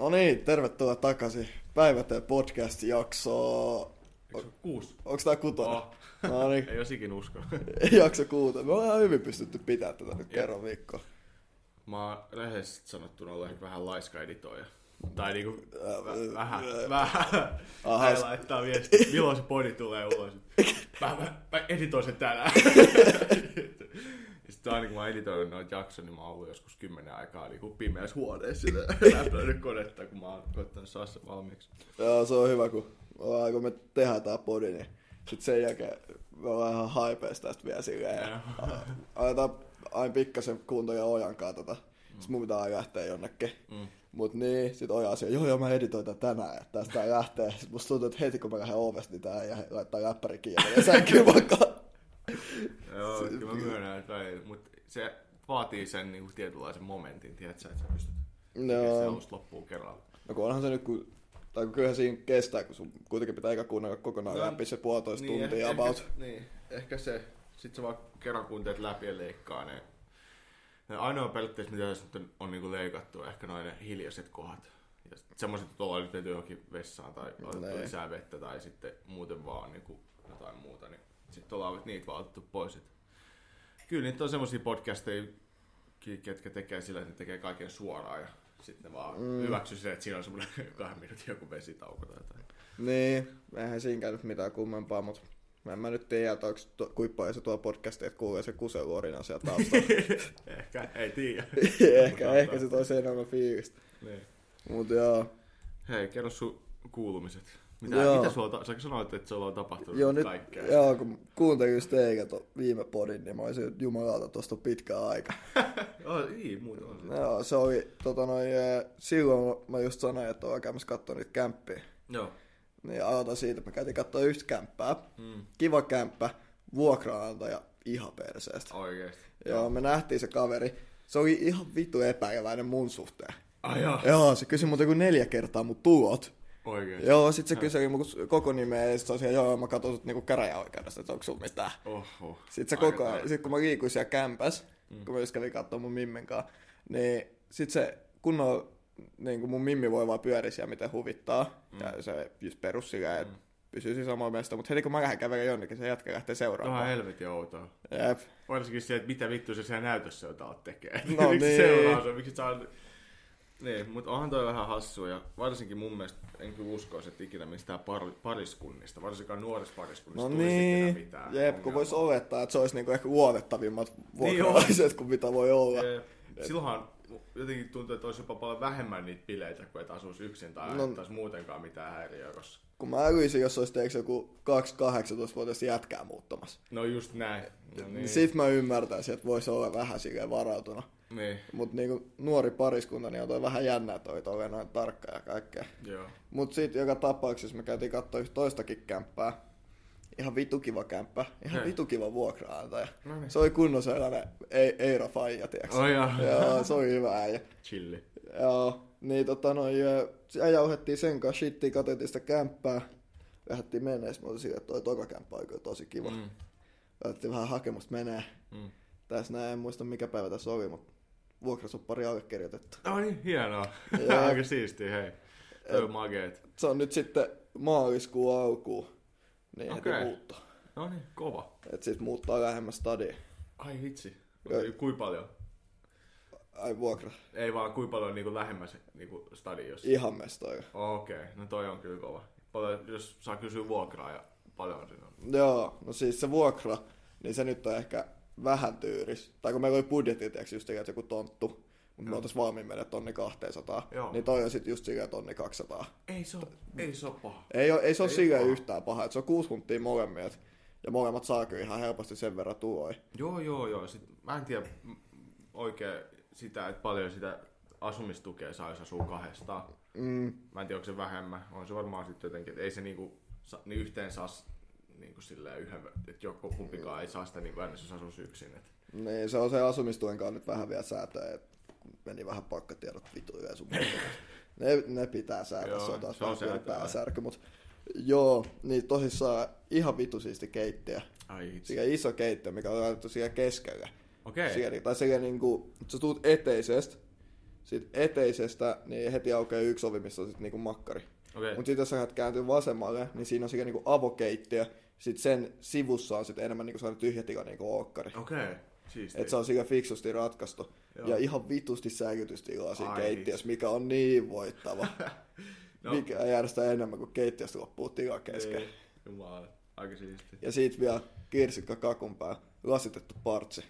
No niin, tervetuloa takaisin Päiväteen podcast-jakso... Eikö se ole kuusi? Tää kutonen? Oh. No niin, Ei jos ikin usko. jakso kuutonen. Me ollaan hyvin pystytty pitämään tätä nyt kerran viikkoa. Mä oon rehellisesti sanottuna ollut ehkä vähän laiska editoija. Tai niinku Äh, vä- vähän, äh, vähän. Hän laittaa viesti, milloin se podi tulee ulos. Mä, mä, mä editoin sen tänään. Sitten aina kun mä oon editoinut noita jaksoja, niin mä oon ollut joskus kymmenen aikaa niin pimeässä huoneessa sitä lämpönyt konetta, kun mä oon koittanut sen valmiiksi. Joo, se on hyvä, kun, kun me tehdään tää podi, niin sit sen jälkeen me ollaan ihan haipeessa tästä vielä silleen. Aletaan aina pikkasen kuuntoja Ojankaa tota. Sitten mun pitää aina lähteä jonnekin. Mm. Mut niin, sit Oja siellä, joo joo mä editoin tän tänään, että tästä lähtee. Sit musta tuntuu, että heti kun mä lähden ovesta, niin tää ja laittaa läppäri kiinni ja sänkyy vaikka. Joo, kyllä mä myönnän, että ei, mutta se vaatii sen niin kuin, tietynlaisen momentin, tiedätkö, että sä pystyt Joo. alusta loppuun kerralla. No kun onhan se nyt, kun, tai kun kyllähän siinä kestää, kun sun kuitenkin pitää eikä kuunnella kokonaan No, läpi se puolitoista Niin, tuntia ehkä, about. Niin, ehkä se, sit sä vaan kerran kuuntelet läpi ja leikkaa ne. ne ainoa periaatteessa, mitä tässä nyt on, niin leikattu, on ehkä noin ne hiljaiset kohdat. Ja semmoiset, että ollaan nyt johonkin vessaan tai otettu Niin. lisää vettä tai sitten muuten vaan niin kuin jotain muuta, niin sitten ollaan niitä vaan otettu pois. Et kyllä niitä on semmoisia podcasteja, ketkä tekee sillä, että ne tekee kaiken suoraan ja sitten ne vaan mm. hyväksyy sen, että siinä on semmoinen kahden minuutin joku vesitauko tai jotain. Niin, eihän siinä nyt mitään kummempaa, mutta mä en mä nyt tiedä, että onko tu- kuinka paljon se tuo podcasti, että kuulee se kuseluorina siellä taustalla. ehkä, ei tiedä. ehkä, ehkä se toisi enemmän fiilistä. Niin. Mut joo. Hei, kerro sun kuulumiset. Mitä, Joo. mitä sulla, sä sanoit, että sulla on tapahtunut Joo, nyt, kaikkea? joo, kun kuuntelin just eikä viime podin, niin mä olisin, jumalauta, tosta on pitkä aika. oh, niin, muuta on. Joo, se oli, tota noin, eh, silloin mä just sanoin, että olen käymässä katsoa niitä kämppiä. Joo. Niin aloitan siitä, että me käytiin katsoa yhtä kämppää. Mm. Kiva kämppä, vuokraantaja ihan perseestä. Oikeesti. Joo, me nähtiin se kaveri. Se oli ihan vitu epäileväinen mun suhteen. Ai joo. Joo, se kysyi muuten kuin neljä kertaa mun tulot. Oikeesti. Joo, sit se kysyi mun koko nimeä ja sit se oli siellä, joo, mä katson sut niinku käräjäoikeudesta, että onko sulla mitään. Oho. Sitten se koko ajan, sit kun mä liikuin siellä kämpäs, mm. kun mä just kävin katsomaan mun mimmenkaan, niin sit se kunnon, niin kuin mun mimmi voi vaan pyöriä siellä miten huvittaa, mm. ja se just perus sillä, että mm. pysyy siinä samaa mielestä, mutta heti kun mä lähden kävelemään jonnekin, se jätkä lähtee seuraamaan. helvetin outoa. Jep. Varsinkin se, että mitä vittu se siellä näytössä jotain tekee. No miksi niin. seuraa se, miksi saa... Niin, mutta onhan toi vähän hassua ja varsinkin mun mielestä en kyllä uskoisi, että ikinä mistään par, pariskunnista, varsinkaan nuorista pariskunnista No tulisi ikinä niin, mitään jep, kun ongelmaa. vois olettaa, että se olisi niinku ehkä luotettavimmat Niin vuokralaiset kuin mitä voi olla. Jep. Silloinhan jotenkin tuntuu, että olisi jopa paljon vähemmän niitä bileitä, kuin että asuisi yksin tai No. muutenkaan mitään häiriöä. Koska... Kun mä älyisin, jos olisi teeksi joku 2-18-vuotias jätkää muuttamassa. No just näin. No Niin. niin. Sit mä ymmärtäisin, että voisi olla vähän silleen varautunut. niin. Mut niinku nuori pariskunta, niin on toi vähän jännä, toi toi noin tarkka ja kaikkea. Joo. Mut sit joka tapauksessa me käytiin katsoa yhtä toistakin kämppää. Ihan vitu kiva kämppä. Ihan Hei. vitu kiva vuokraantaja. No niin. Se oli kunnon sellainen ei, Eira Faija, tiiäks? Oh, joo. Joo, se oli hyvä äijä. Chilli. Joo, niin tota noin, ö, siellä jauhettiin sen kanssa shittia, katsottiin sitä kämppää. Lähdettiin menee, mä olin sillä, että toi toka kämppä kyllä tosi kiva. Mm. Lähdettiin vähän hakemusta menee. Mm. Tässä näin, en muista mikä päivä tässä oli, mutta vuokrasoppari allekirjoitettu. No niin, hienoa. Joo. Aika siistiä, hei. Toi on mageet. Se on nyt sitten maaliskuun alkuun, niin heti Okei. muutto. No niin, kova. Et sit muuttaa lähemmäs stadiin. Ai vitsi. Joo. Kui paljon? Ai vuokra. Ei vaan kui paljon niinku lähemmäs niinku stadiossa. Ihan mestoilla. Okei, okay. no toi on kyllä kova. Paljon, jos saa kysyä vuokraa ja paljon siinä on. Joo, no siis se vuokra, niin se nyt on ehkä vähän tyyris. Tai kun meillä oli budjetti, tiiäks, just että joku tonttu, mutta me Joo. oltais valmiin mennä tonni 200, Joo. niin toi on sit just silleen tonni 200. Ei se oo, ei se oo paha. Ei, ole, ei se ole Ei silleen paha. yhtään paha, että se on kuusi hunttia molemmilta. Ja molemmat saa kyllä ihan helposti sen verran tuloja. Joo, joo, joo. Sit, mä en tiedä oikein sitä, että paljon sitä asumistukea saa, jos asuu kahdestaan. Mm, Mä en tiedä, onko se vähemmän. On se varmaan sitten jotenkin, että ei se niinku, niin yhteen saa s- niinku silleen yhden, että joku kumpikaan ei saa sitä niinku aina, jos asuisi yksin. Et. niin se on se asumistuen kanssa nyt vähän vielä säätää, että meni vähän pakkatiedot vituille ja sun ne, ne pitää säätää, Joo, se on taas se on vähän säätävää. pääsärky, mutta joo, niin tosissaan ihan vitu siisti keittiö. Ai itse. Siihen iso keittiö, mikä on laitettu siellä keskellä. Okei. Siellä, tai siellä niinku, sä tuut eteisestä, sit eteisestä, niin heti aukeaa yksi ovi, missä on sit niinku makkari. Okei. Mutta sitten jos sä kääntyä vasemmalle, niin siinä on sekä niinku avokeittiö, sitten sen sivussa on sit enemmän niinku sellainen tyhjä tila niinku ookkari. Okei. Siistiä. Et se on sillä fiksusti ratkaistu. Joo. Ja ihan vitusti säilytystilaa siinä Ai keittiössä, mikä on niin voittava. No. Mikä järjestää enemmän kuin keittiöstä loppuu tila kesken. Niin. Jumala, aika siistiä. Ja siitä vielä kirsikka kakun päällä, lasitettu partsi.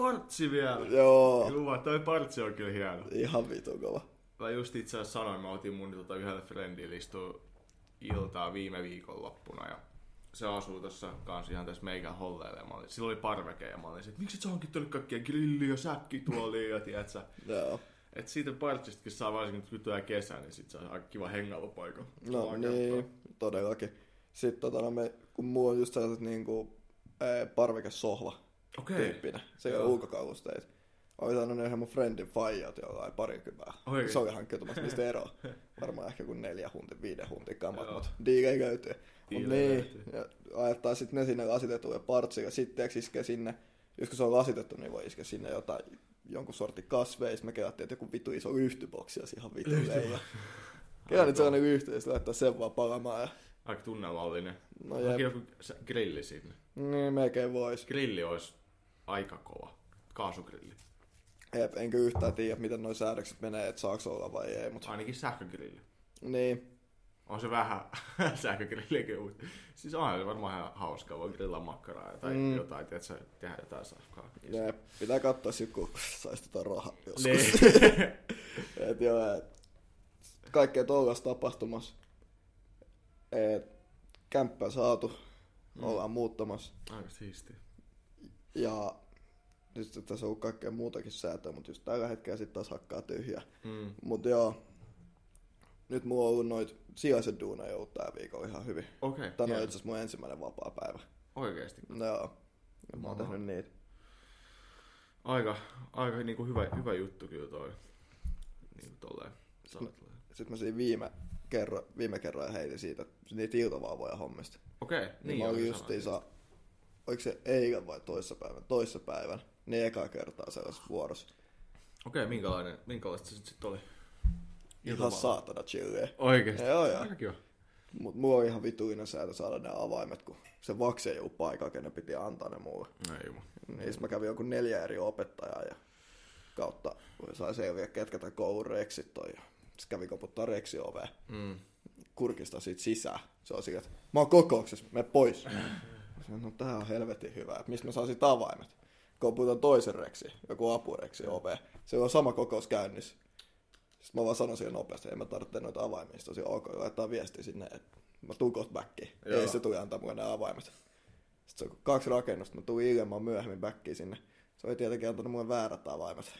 Partsi vielä! Joo, Jumala, toi partsi on kyllä hieno. ihan vitu kova. Mä just itse asiassa sanoin, mä otin mun tota yhdelle friendille istua iltaa viime viikon loppuna ja se asuu tossa kans ihan tässä meikän holleille. Mä olin, sillä oli parveke ja mä olin, että miksi et sä hankittanut kaikkia grilliä ja säkkituolia ja tiedätkö? Joo. Et siitä partsistakin saa varsinkin, kun tulee kesä, niin sit saa aika kiva hengailupaikka. No Samaa niin, kertaa. todellakin. Sitten tota, no me, kun mulla on just sellaiset niinku, parvekesohva Okei. tyyppinen. Se Joo. ulkokalusteita. Olin saanut ne ihan mun friendin faijat jollain parikymmentä. Oikein? Se oli hankkiutumassa niistä eroa. Varmaan ehkä kuin neljä huntin, viiden huntin kamat, mutta diilei löytyy. Mut niin, ja ajettaa sitten ne sinne lasitetulle partsille. Sitten iskee sinne, jos kun se on lasitettu, niin voi iskeä sinne jotain jonkun sortin kasveja. Me kelattiin, että joku vitu iso yhtyboksi olisi ihan vitu leija. Kelaan nyt sellainen yhty, ja laittaa sen vaan palamaan. Ja, Aika tunnelmallinen. no jep, joku grilli sinne. niin melkein vois. Grilli olisi aika kova. Kaasugrilli. Jep, enkä yhtään tiedä, miten nuo säädökset menee, että saako olla vai ei, mutta Ainakin sähkögrilli. niin, On se vähän sähkögrillikin, mutta siis on se varmaan ihan hauskaa. Voi grillaa makkaraa tai Mm. jotain, tiedätkö, tehdä jotain safkaa. jep, pitää katsoa sit, kun saisi tota rahaa joskus. Niin. et joo, et kaikkea tollasta tapahtumassa. Et kämppä saatu, Mm. ollaan muuttamassa. Aika siistiä. Ja nyt tässä on ollut kaikkea muutakin säätöä, mutta just tällä hetkellä sitten taas hakkaa tyhjää. Mm. Mutta joo, nyt mulla on ollut noit sijaiset duuneja ollut tää viikolla ihan hyvin. Okei. Tänään on hieno. itse asiassa mun ensimmäinen vapaa päivä. Oikeesti. No joo, ja mä oon tehnyt niitä. Aika, aika niinku hyvä, hyvä juttu kyllä toi. Niinku tolleen. Sitten mä siinä viime kerran, viime kerran heitin siitä, niitä iltavauvoja hommista. Okei, Niin, niin mä olin justiinsa, oliko se eilen vai toissapäivän, toissapäivän, niin eka kertaa sellaisessa vuorossa. Okei, minkälainen, minkälaista se sit, sit oli? Ihan saatana chilliä. Oikeesti? Joo, joo. Aika kiva. Mut mulla on ihan vituinen säätö saada ne avaimet, kun se vakse ei ollut paikalla, kenen piti antaa ne mulle. Ei jumala. Niin mä kävin joku neljä eri opettajaa ja kautta sai selviä, ketkä tämän koulun reksit on. Ja sit kävin koputtaa reksi oveen. Mm. kurkista siitä sisään. Se on sillä, että mä oon kokouksessa, me pois. Sanoin, no tää on helvetin hyvä, että mistä mä saan sit avaimet. Koputan toisen reksi, joku apureksi oveen. Se on sama kokous käynnissä. Sitten mä vaan sanoin siihen nopeasti, en mä tarvitse noita avaimia. Sitten on ok, laittaa viesti sinne, että mä tuun kohta backiin. Joo. Ei se tuli antaa mulle nämä avaimet. Sitten se on kaksi rakennusta, mä tulin ilman myöhemmin backiin sinne. Se oli tietenkin antanut mulle väärät avaimet.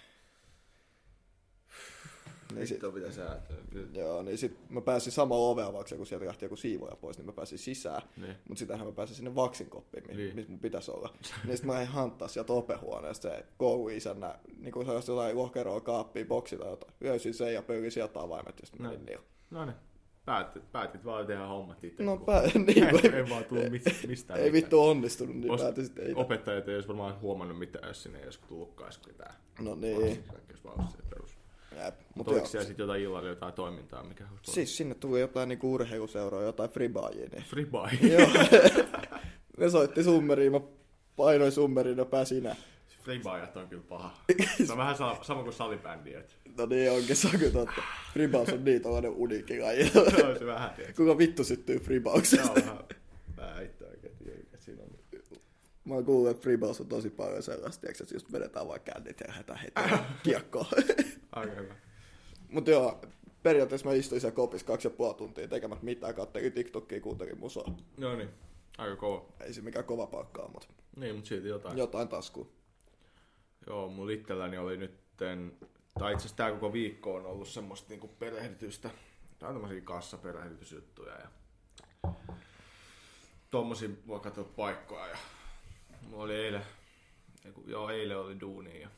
Niin sit, mitä sä Joo, niin sit mä pääsin sama oveavaksi, kun sieltä lähti joku siivoja pois, niin mä pääsin sisään. Niin. Mutta sitähän mä pääsin sinne vaksin koppiin, mi- Niin. missä mun pitäisi olla. niin sit mä en hanttaa sieltä opehuoneesta se kouluisännä, niin kuin sellaista jotain lokeroa, kaappia, boksi tai jotain. Löysin sen ja pöydin sieltä avaimet, ja sitten No. menin niillä. No niin. Päätit, päätit vaan tehdä hommat itse. No kun- pää, niin kuin, ei vaan tullut mit- mistään. ei mitään. vittu onnistunut, niin päätin sitten ei. Opettajat ei olisi varmaan huomannut mitään, jos sinne ei olisi tullutkaan. No niin, Kaikki olisi vaan perus. Jep. Mutta oliko joo, siellä sitten jotain illalla jotain toimintaa, mikä ollut? siis sinne tuli jotain niinku urheiluseuraa, jotain fribaajia, niin buy. Joo. ne soitti summeriin, mä painoin summeriin ja pääsin sinä. Buyat on kyllä paha. Se on vähän sama, sama kuin salibändi, että No niin onkin, se on kyllä totta. Fribaus on niin tällainen uniikki laji. se on se vähän? Kuka vittu syttyy Se Fribauksesta? on vähän, vähän itse oikein tiedä, että siinä on. Mä oon kuullut, että Fribaus on tosi paljon sellaista, tiiäks, että just vedetään vaan kännit ja lähdetään heti kiekkoon. Aika hyvä. Mut joo, periaatteessa mä istuin siellä kopissa kaksi ja puoli tuntia tekemät mitään, kattelin TikTokia, kuuntelin musaa. No niin, aika kova. Ei se mikään kova palkka ole, mutta Niin, mutta silti jotain. jotain taskuun. Joo, mun itselläni oli nytten, tai itse asiassa tää koko viikko on ollut semmoista niinku perehdytystä. Tää on tämmösiä kassaperehdytysjuttuja ja tommosia voi katsoa paikkoja ja mulla oli eilen, ei kun- joo eilen oli duuni ja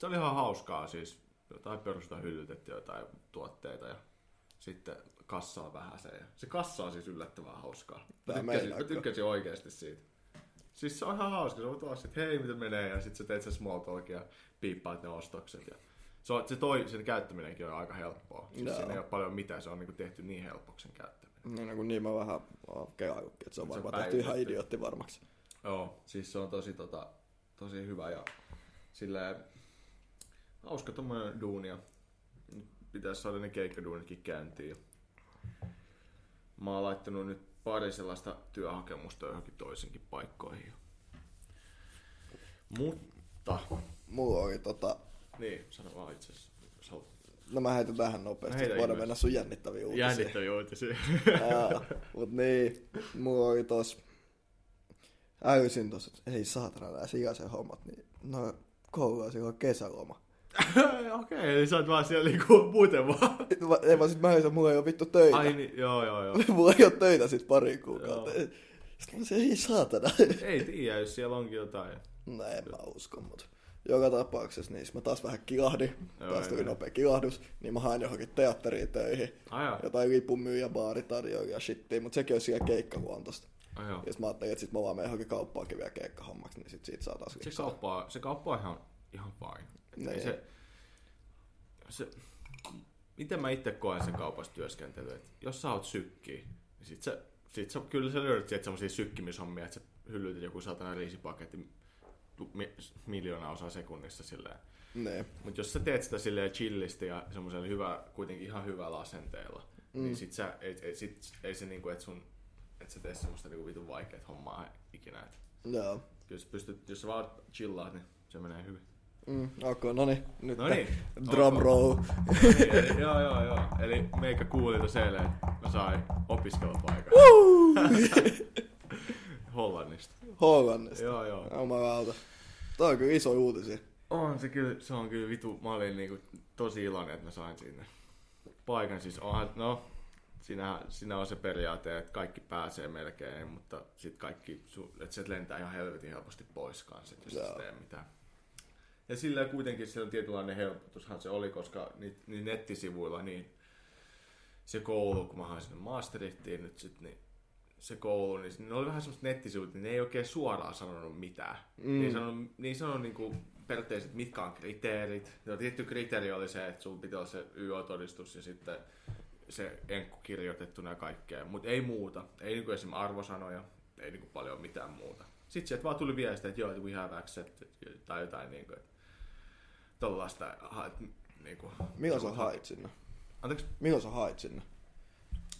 se oli ihan hauskaa siis. Jotain perusta hyllytettiin jotain tuotteita ja sitten kassaa vähän se. Se kassa on siis yllättävän hauskaa. Mä tykkäsin, mä tykkäsin oikeasti siitä. Siis se on ihan hauska, sä voit olla sit, hei miten menee, ja sit sä teet sen small talk ja piippaat ne ostokset. Ja Se, on, se toi, sen käyttäminenkin on aika helppoa. Siis Joo. siinä ei ole paljon mitään, se on niin tehty niin helpoksi sen käyttäminen. No, kun niin mä vähän oon kelaillutkin, että se on Se on varmaan tehty ihan idiootti varmaksi. Joo, siis se on tosi, tota, tosi hyvä ja silleen hauska tommonen duuni ja nyt pitäisi saada ne keikkaduunitkin käyntiin. Mä oon laittanut nyt pari sellaista työhakemusta johonkin toisenkin paikkoihin. Mutta, Mulla oli tota, niin, sano vaan itse asiassa. no mä heitän tähän nopeasti, Heitä että voidaan mennä sun jännittäviin uutisiin. Jännittäviä uutisia. Aa, mut niin, mulla oli tos, älysin tossa, että ei saatana nää sijaisen hommat, niin no koululla silloin kesäloma. Okei, eli sä oot vaan siellä niinku muuten vaan. Mä, ei vaan sit mä olisin, mulla ei ole vittu töitä. Ai niin, joo joo joo. mulla ei ole töitä sit pari kuukautta. Sitten olisin, ei saatana. Ei tiedä, jos siellä onkin jotain. No en mä usko, mutta joka tapauksessa niin mä taas vähän kilahdin. Joo, taas tuli joo. nopea kilahdus, niin mä hain johonkin teatteriin töihin. Ai. Jotain lipun myyjä, baaritarjoajia ja shittia, mutta sekin olisi siellä keikkahuontosta. Ai joo. Ja sit mä ajattelin, että sit mä vaan menen johonkin kauppaankin vielä keikkahommaksi, niin sit siitä saa taas Se kauppa, se kauppa on ihan, ihan fine. Niin. Se, se, miten mä itse koen sen kaupassa työskentelyä, että jos sä oot sykki, niin sit sä, sit sä, kyllä sä löydät sieltä semmosia sykkimishommia, että sä hyllytät joku satana riisipaketti mi, miljoona osaa sekunnissa silleen. Niin. Mutta jos sä teet sitä silleen chillisti ja semmoisella hyvä, kuitenkin ihan hyvällä asenteella, mm. niin sit sä, ei, ei, sit, ei se niinku, että sun, et sä tee semmoista niinku vitun vaikeat hommaa ikinä. Et Joo. kyllä sä pystyt, jos sä vaan chillaat, niin se menee hyvin. Mm, okay, no niin, nyt No niin, drum ok. roll. niin, eli, joo, joo, joo. Eli meikä kuuli tuossa eilen, että mä sain opiskelupaikan. Hollannista. Hollannista. Joo, joo. Jumalauta. Tää on kyllä iso uutisia. On se kyllä, se on kyllä vitu, mä olin niinku tosi iloinen, että mä sain sinne paikan. Siis onhan, no, siinä, siinä on se periaate, että kaikki pääsee melkein, mutta sitten kaikki, että se lentää ihan helvetin helposti pois kanssa, jos Joo. et tee mitään. Ja sillä kuitenkin se on tietynlainen helpotushan se oli, koska niin, niin nettisivuilla niin se koulu, kun mä hain sinne Maastrichtiin nyt sit, niin se koulu, niin ne oli vähän semmoista nettisivut, niin ne ei oikein suoraan sanonut mitään. Mm. Niin sanonut, niin sanonut niinku periaatteessa, että mitkä on kriteerit. Ja tietty kriteeri oli se, että sulla pitää olla se YO-todistus ja sitten se enkku kirjoitettuna ja kaikkea. Mutta ei muuta. Ei niinku esimerkiksi arvosanoja, ei niinku paljon mitään muuta. Sitten sieltä vaan tuli viesti, että joo, we have accepted tai jotain niinku, että tollaista, niinku, Milloin sä hait sinne? Anteeksi, Milloin sä hait sinne?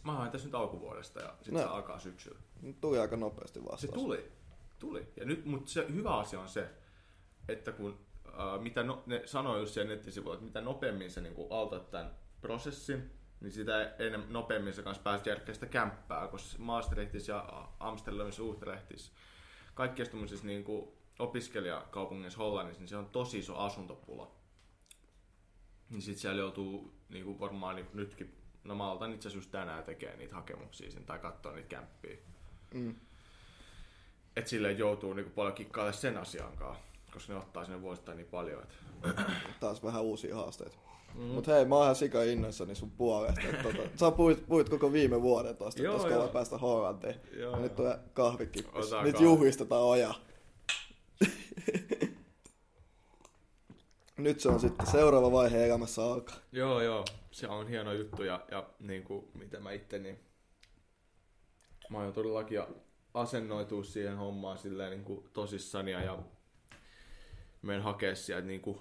mä hain tässä nyt alkuvuodesta ja sitten No. se alkaa syksyllä. Tuli aika nopeasti vastaus. Se tuli, tuli. Ja nyt, mutta se hyvä asia on se, että kun äh, mitä no, ne sanoo just siellä nettisivuilla, että mitä nopeammin sä niin autat tämän prosessin, niin sitä enemmän nopeammin sä kanssa pääset järkkää sitä kämppää, koska Maastrichtissa ja Amsterdamissa, Utrechtissä, kaikissa tämmöisissä niin opiskelijakaupungeissa Hollannissa, niin se on tosi iso asuntopula. Niin sit siellä joutuu niin kuin varmaan niin nytkin, no mä itse asiassa just tänään tekee niitä hakemuksia sinne tai katsoa niitä kämppiä. Mm. että sille joutuu niinku paljon kikkailla sen asian kanssa, koska ne ottaa sinne vuosittain niin paljon. Et... Taas vähän uusia haasteita. Mm. Mut hei, mä oon ihan sika innoissani sun puolesta. että Tota, sä puhuit, puhuit koko viime vuoden tosta, Joo, että olisiko vaan päästä Hollantiin. Joo, Ja nyt tulee kahvikippis. Nyt kahvi. juhlistetaan oja. nyt se on sitten seuraava vaihe elämässä alkaa. Joo, joo. Se on hieno juttu ja, ja niin kuin, mitä mä itse, niin mä oon todellakin asennoitua siihen hommaan silleen niin kuin tosissani ja, ja menen hakea sieltä niin kuin,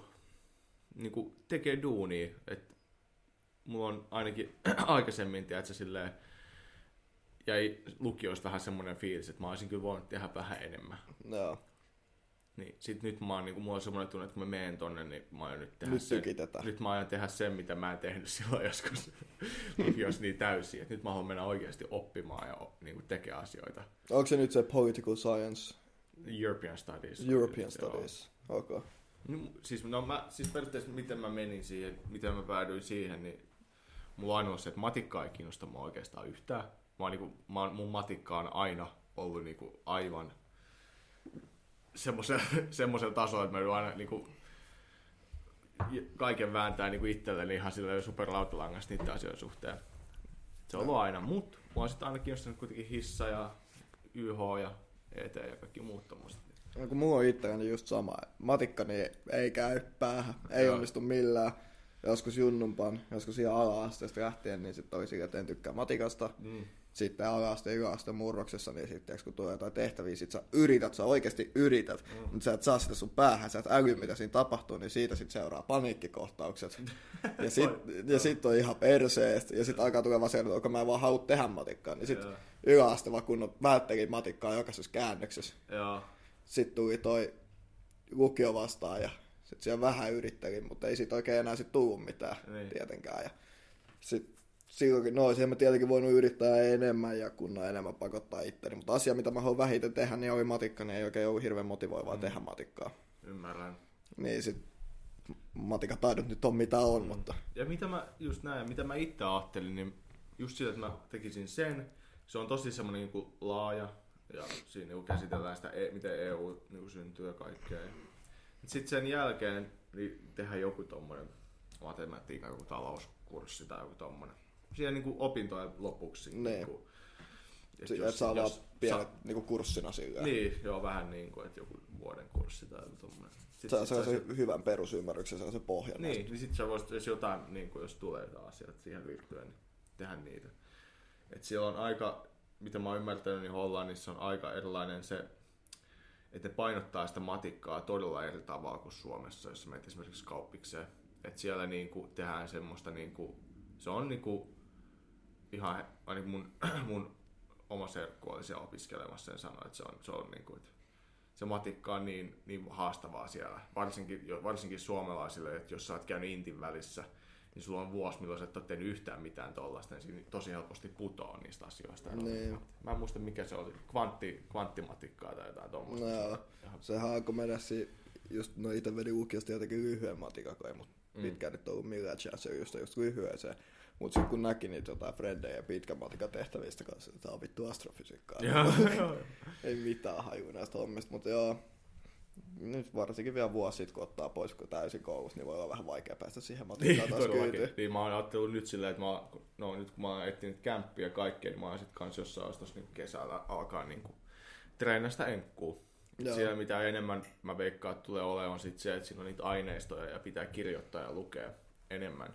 niin kuin tekee duunia. Et mulla on ainakin aikaisemmin, tiedätkö, silleen, jäi lukioista vähän semmoinen fiilis, että mä olisin kyllä voinut tehdä vähän enemmän. Joo. Niin sit nyt mä oon, niinku, mulla on semmoinen tunne, että kun mä menen tonne, niin mä aion nyt tehdä Nyt sen. tykitetään. Nyt mä aion tehdä sen, mitä mä en tehnyt silloin joskus lukiossa niin täysin. Et nyt mä haluan mennä oikeasti oppimaan ja niinku, tekee asioita. Onko se nyt se political science, European Studies. European. Studies? Okay. No, siis, no mä, siis periaatteessa miten mä menin siihen, miten mä päädyin siihen, niin mulla ainoa se, että matikka ei kiinnosta mua oikeastaan yhtään. Mä oon, niinku, mä oon, mun matikka on aina ollut niinku aivan semmoisella, tasolla, että mä joudun aina niinku, kaiken vääntää niinku itselleni ihan sillä superlautalangasta niiden asioiden suhteen. Se on ollut aina, mutta mua on sitten aina kiinnostanut kuitenkin hissa ja YH ja ET ja kaikki muut tommoset. No, kun mulla on itselläni just sama. Matikka niin ei käy päähän, ei Joo. onnistu millään. joskus junnumpan, joskus ihan ala-asteesta lähtien, niin sitten oli sillä, että en tykkää matikasta. Mm. Sitten ala-aste, yläaste murroksessa, niin sitten kun tulee jotain tehtäviä, sit sä yrität, sä oikeasti yrität, mm. mutta sä et saa sitä sun päähän, sä et äly, mitä siinä tapahtuu, niin siitä sitten seuraa paniikkikohtaukset. ja sitten ja sit on ihan perseestä, ja sitten alkaa tulla vaan että mä en vaan halua tehdä matikkaa, niin sitten yläaste vaan kun vältteli matikkaa jokaisessa käännöksessä. Joo. Sitten tuli toi lukio vastaan ja sitten siellä vähän yrittelin, mutta ei siitä oikein enää sit tullut mitään niin. tietenkään. Ja sit silloinkin, no siihen mä tietenkin voinut yrittää enemmän ja kunnon enemmän pakottaa itteni, mutta asia, mitä mä haluan vähiten tehdä, niin oli matikka, niin ei oikein ollut hirveän motivoivaa mm. tehdä matikkaa. Ymmärrän. Niin sit matikataidot nyt on mitä on, mm. mutta... Ja mitä mä just näin, mitä mä itse ajattelin, niin just sillä, että mä tekisin sen, se on tosi semmoinen niin laaja, ja siinä niin käsitellään sitä, e- miten EU niin syntyy ja kaikkea. Sitten sen jälkeen niin tehdään joku tommonen matematiikan joku talouskurssi tai joku tommonen. Siihen niin kuin opintojen lopuksi. Niin. Kuin, että jos, saa jos, pienet sa- niin kuin kurssina sillä. Niin, joo, vähän niin kuin, että joku vuoden kurssi tai joku tommonen. Sitten saa se hyvän perusymmärryksen, se pohjan. Niin, näistä. niin sitten sä voisit, jos jotain, niin kuin, jos tulee jotain asiat siihen liittyen, niin tehdä niitä. Et siellä on aika, mitä mä oon ymmärtänyt, niin Hollannissa on aika erilainen se että painottaa sitä matikkaa todella eri tavalla kuin Suomessa, jos menet esimerkiksi kauppikseen. Että siellä niinku tehdään semmoista, niinku, se on niinku ihan, ainakin mun, mun oma serkku oli siellä opiskelemassa ja sanoi, että se on, se on niinku, että se matikka on niin, niin haastavaa siellä, varsinkin, varsinkin suomalaisille, että jos sä oot käynyt Intin välissä, niin sulla on vuosi, milloin sä et ole tehnyt yhtään mitään tollasta, niin siinä tosi helposti putoaa niistä asioista. Niin. Mä en muista mikä se oli, Kvantti, kvanttimatikkaa tai jotain tuommoista. No, sehän alkoi mennä si- just, no itse vedin lukiosta jotenkin lyhyen matikakoja, mutta mm. pitkään nyt ollut millään chance just, just lyhyeseen. Mutta sitten kun näki niitä jotain Frendejä pitkän matikan tehtävistä kanssa, että tämä on vittu astrofysiikkaa. Ei mitään haju näistä hommista, mutta joo, nyt varsinkin vielä vuosi sitten, kun ottaa pois kun täysin koulussa, niin voi olla vähän vaikea päästä siihen matikkaan taas kyytiin. Niin, mä oon ajatellut nyt silleen, että mä, no, nyt kun mä oon etsinyt kämppiä ja kaikkea, niin mä oon sitten kans jossain olisi niin kesällä alkaa niin kuin, treenasta enkkuu. Siellä mitä enemmän mä veikkaan, että tulee olemaan sit se, että siinä on niitä aineistoja ja pitää kirjoittaa ja lukea enemmän.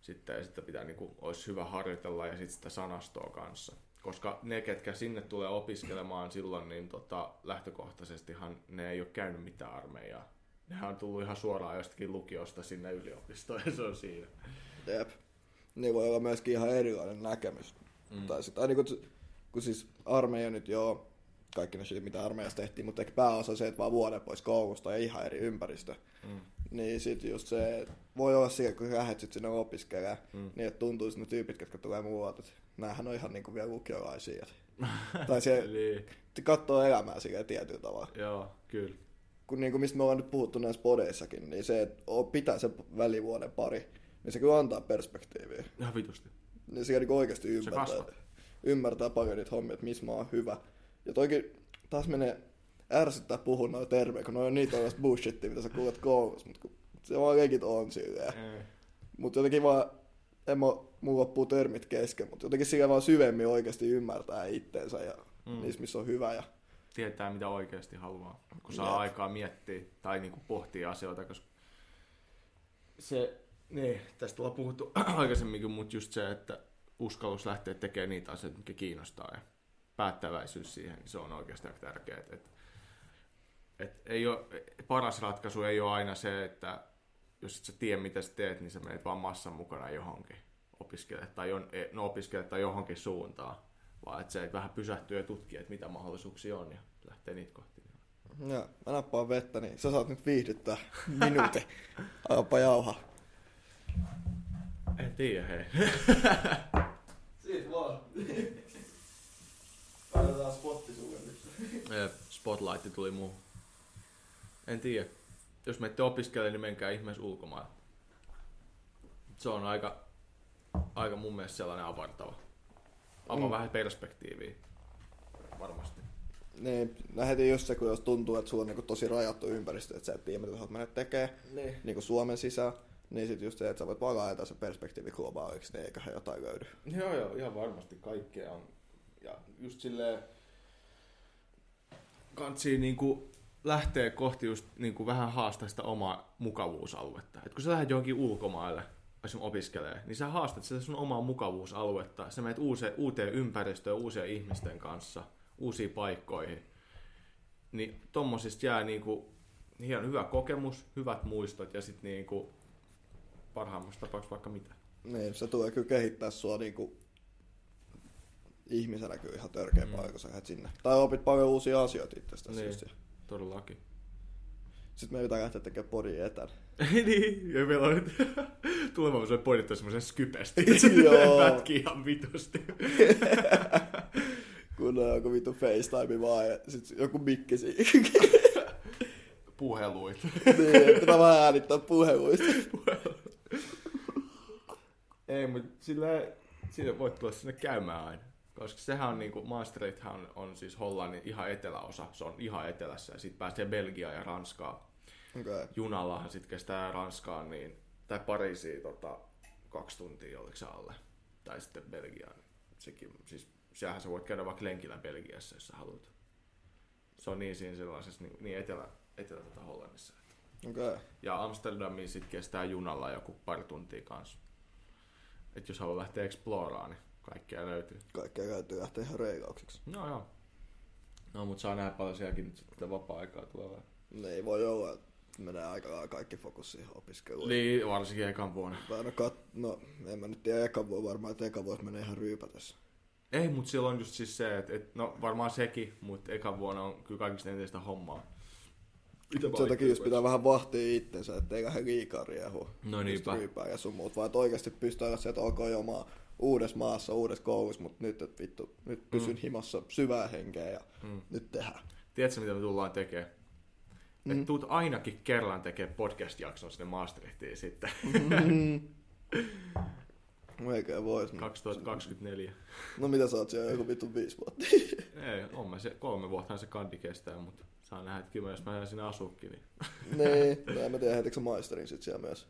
Sitten, ja sitten pitää, niin kuin, olisi hyvä harjoitella ja sitten sitä sanastoa kanssa koska ne, ketkä sinne tulee opiskelemaan silloin, niin tota, lähtökohtaisestihan ne ei ole käynyt mitään armeijaa. Nehän on tullut ihan suoraan jostakin lukiosta sinne yliopistoon ja se on siinä. Jep. Niin voi olla myöskin ihan erilainen näkemys. Mm. Tai sit, niin kun, kun siis armeija nyt joo, kaikki ne syyt, mitä armeijassa tehtiin, mutta ehkä pääosa se, että vaan vuoden pois koulusta ja ihan eri ympäristö. Mm. Niin sit just se, että voi olla siellä, kun lähdet sit sinne opiskelemaan, mm. niin että tuntuu ne tyypit, jotka tulee muualta, että näähän on ihan niinku vielä lukiolaisia. tai se niin. katsoo elämää sillä tietyllä tavalla. Joo, kyllä. Kun niinku, mistä me ollaan nyt puhuttu näissä podeissakin, niin se, että pitää se välivuoden pari, niin se kyllä antaa perspektiiviä. Ihan vitusti. Niin se niinku oikeasti ymmärtää, ymmärtää paljon niitä hommia, että missä mä oon hyvä. Ja toikin taas menee ärsyttää puhua noin terveen, kun noin on niitä tällaista bullshittia, mitä sä kuulet koulussa, mutta se vaan legit on silleen. Mm. Mutta jotenkin vaan, en mä, mulla loppuu termit kesken, mutta jotenkin sillä vaan syvemmin oikeasti ymmärtää itteensä ja mm. niissä, missä on hyvä. Ja... Tietää, mitä oikeasti haluaa, kun saa Jep. aikaa miettiä tai niinku pohtia asioita, koska se, niin, tästä ollaan puhuttu aikaisemminkin, mutta just se, että uskallus lähteä tekemään niitä asioita, mikä kiinnostaa ja päättäväisyys siihen, niin se on oikeasti aika tärkeää. Että, että ei ole, paras ratkaisu ei ole aina se, että jos et sä tiedä mitä sä teet, niin sä menet vaan massan mukana johonkin opiskele tai, jon, e, no, opiskele tai johonkin suuntaan. Vaan että se vähän pysähtyy ja tutkii, että mitä mahdollisuuksia on ja lähtee niitä kohti. Joo, mä nappaan vettä, niin sä saat nyt viihdyttää minuutin. Alapa jauha. En tiedä, hei. Siitä vaan. Päätetään spotti sulle nyt. Spotlight tuli muu. En tiedä. Jos menette opiskelemaan, niin menkää ihmeessä ulkomaille. Se on aika, aika mun mielestä sellainen avartava. Avaa mm. vähän perspektiiviä. Varmasti. Niin, heti just se, kun jos tuntuu, että sulla on niinku tosi rajattu ympäristö, että sä et tiedä, mitä sä mennä tekemään niin. niinku Suomen sisään, niin sitten just se, että sä voit vaan laajata se perspektiivi globaaliksi, niin eiköhän jotain löydy. Joo, joo, ihan varmasti kaikkea on. Ja just silleen, kantsii niinku lähtee kohti just niin kuin vähän haastaa sitä omaa mukavuusaluetta. Et kun sä lähdet johonkin ulkomaille esimerkiksi opiskelee, niin sä haastat sitä sun omaa mukavuusaluetta. Sä menet uuteen, uuteen ympäristöön, uusien ihmisten kanssa, uusiin paikkoihin. Niin tommosista jää niinku hieno hyvä kokemus, hyvät muistot ja sitten niinku parhaimmassa tapauksessa vaikka mitä. Niin, se tulee kyllä kehittää sua niinku ihmisenä kyllä ihan törkeä mm. paikka, sä sinne. Tai opit paljon uusia asioita itsestäsi. Niin, siis. Todellakin. Sitten me pitää lähteä tekemään podin etän. niin, ja meillä on tulemaan se podittaa semmoisen skypestä. Joo. Pätkii ihan vitusti. Kun on joku vittu FaceTime vaan ja sit joku mikki. Puheluit. niin, pitää vaan äänittää puheluista. Ei, mutta sillä, sillä voit tulla sinne käymään aina. Koska sehän on niinku, Maastrichthan on, on siis Hollannin ihan eteläosa, se on ihan etelässä ja sitten pääsee Belgiaan ja Ranskaan. Okay. Junallahan sitten kestää Ranskaan niin, tai Pariisiin tota, kaksi tuntia oliko se alle. Tai sitten Belgiaan. Sekin, siis siellähän sä voit käydä vaikka lenkillä Belgiassa, jos sä haluat. Se on niin siinä sellaisessa niin, niin etelä, etelä tota Hollannissa. Okay. Ja Amsterdamiin sitten kestää junalla joku pari tuntia kanssa. Et jos haluaa lähteä exploraan, niin kaikkea löytyy. Kaikkea löytyy lähteä ihan reilauksiksi. No joo. No mutta saa nähdä paljon sielläkin nyt sitten vapaa-aikaa tulevaa. Ne ei voi olla, että menee aika lailla kaikki fokus siihen opiskeluun. Niin, varsinkin ekan vuonna. No, kat- no, en mä nyt tiedä ekan vuonna varmaan, että ekan vuonna menee ihan ryypätessä. Ei, mutta siellä on just siis se, että, että no varmaan sekin, mutta ekan vuonna on kyllä kaikista eniten sitä hommaa. Sen takia just pitää vähän vahtia itsensä, ettei lähde liikaa riehu. No niinpä. Ryypää ja sun muut, vaan oikeasti pystyy olla se, että ok jo maa uudessa maassa, uudessa koulussa, mutta nyt, että vittu, nyt pysyn mm. himassa syvää henkeä ja mm. nyt tehdään. Tiedätkö, mitä me tullaan tekemään? Mm. Että tuut ainakin kerran tekemään podcast-jakson sinne Maastrichtiin sitten. Mm. Eikä vois. 2024. No mitä sä oot siellä joku vittu viisi vuotta? Ei, on mä se, kolme vuotta se kandi kestää, mutta saa nähdä, että kyllä jos mä jään sinne asuukin. Niin. niin, no en mä tiedä, heitikö maisterin sit siellä myös?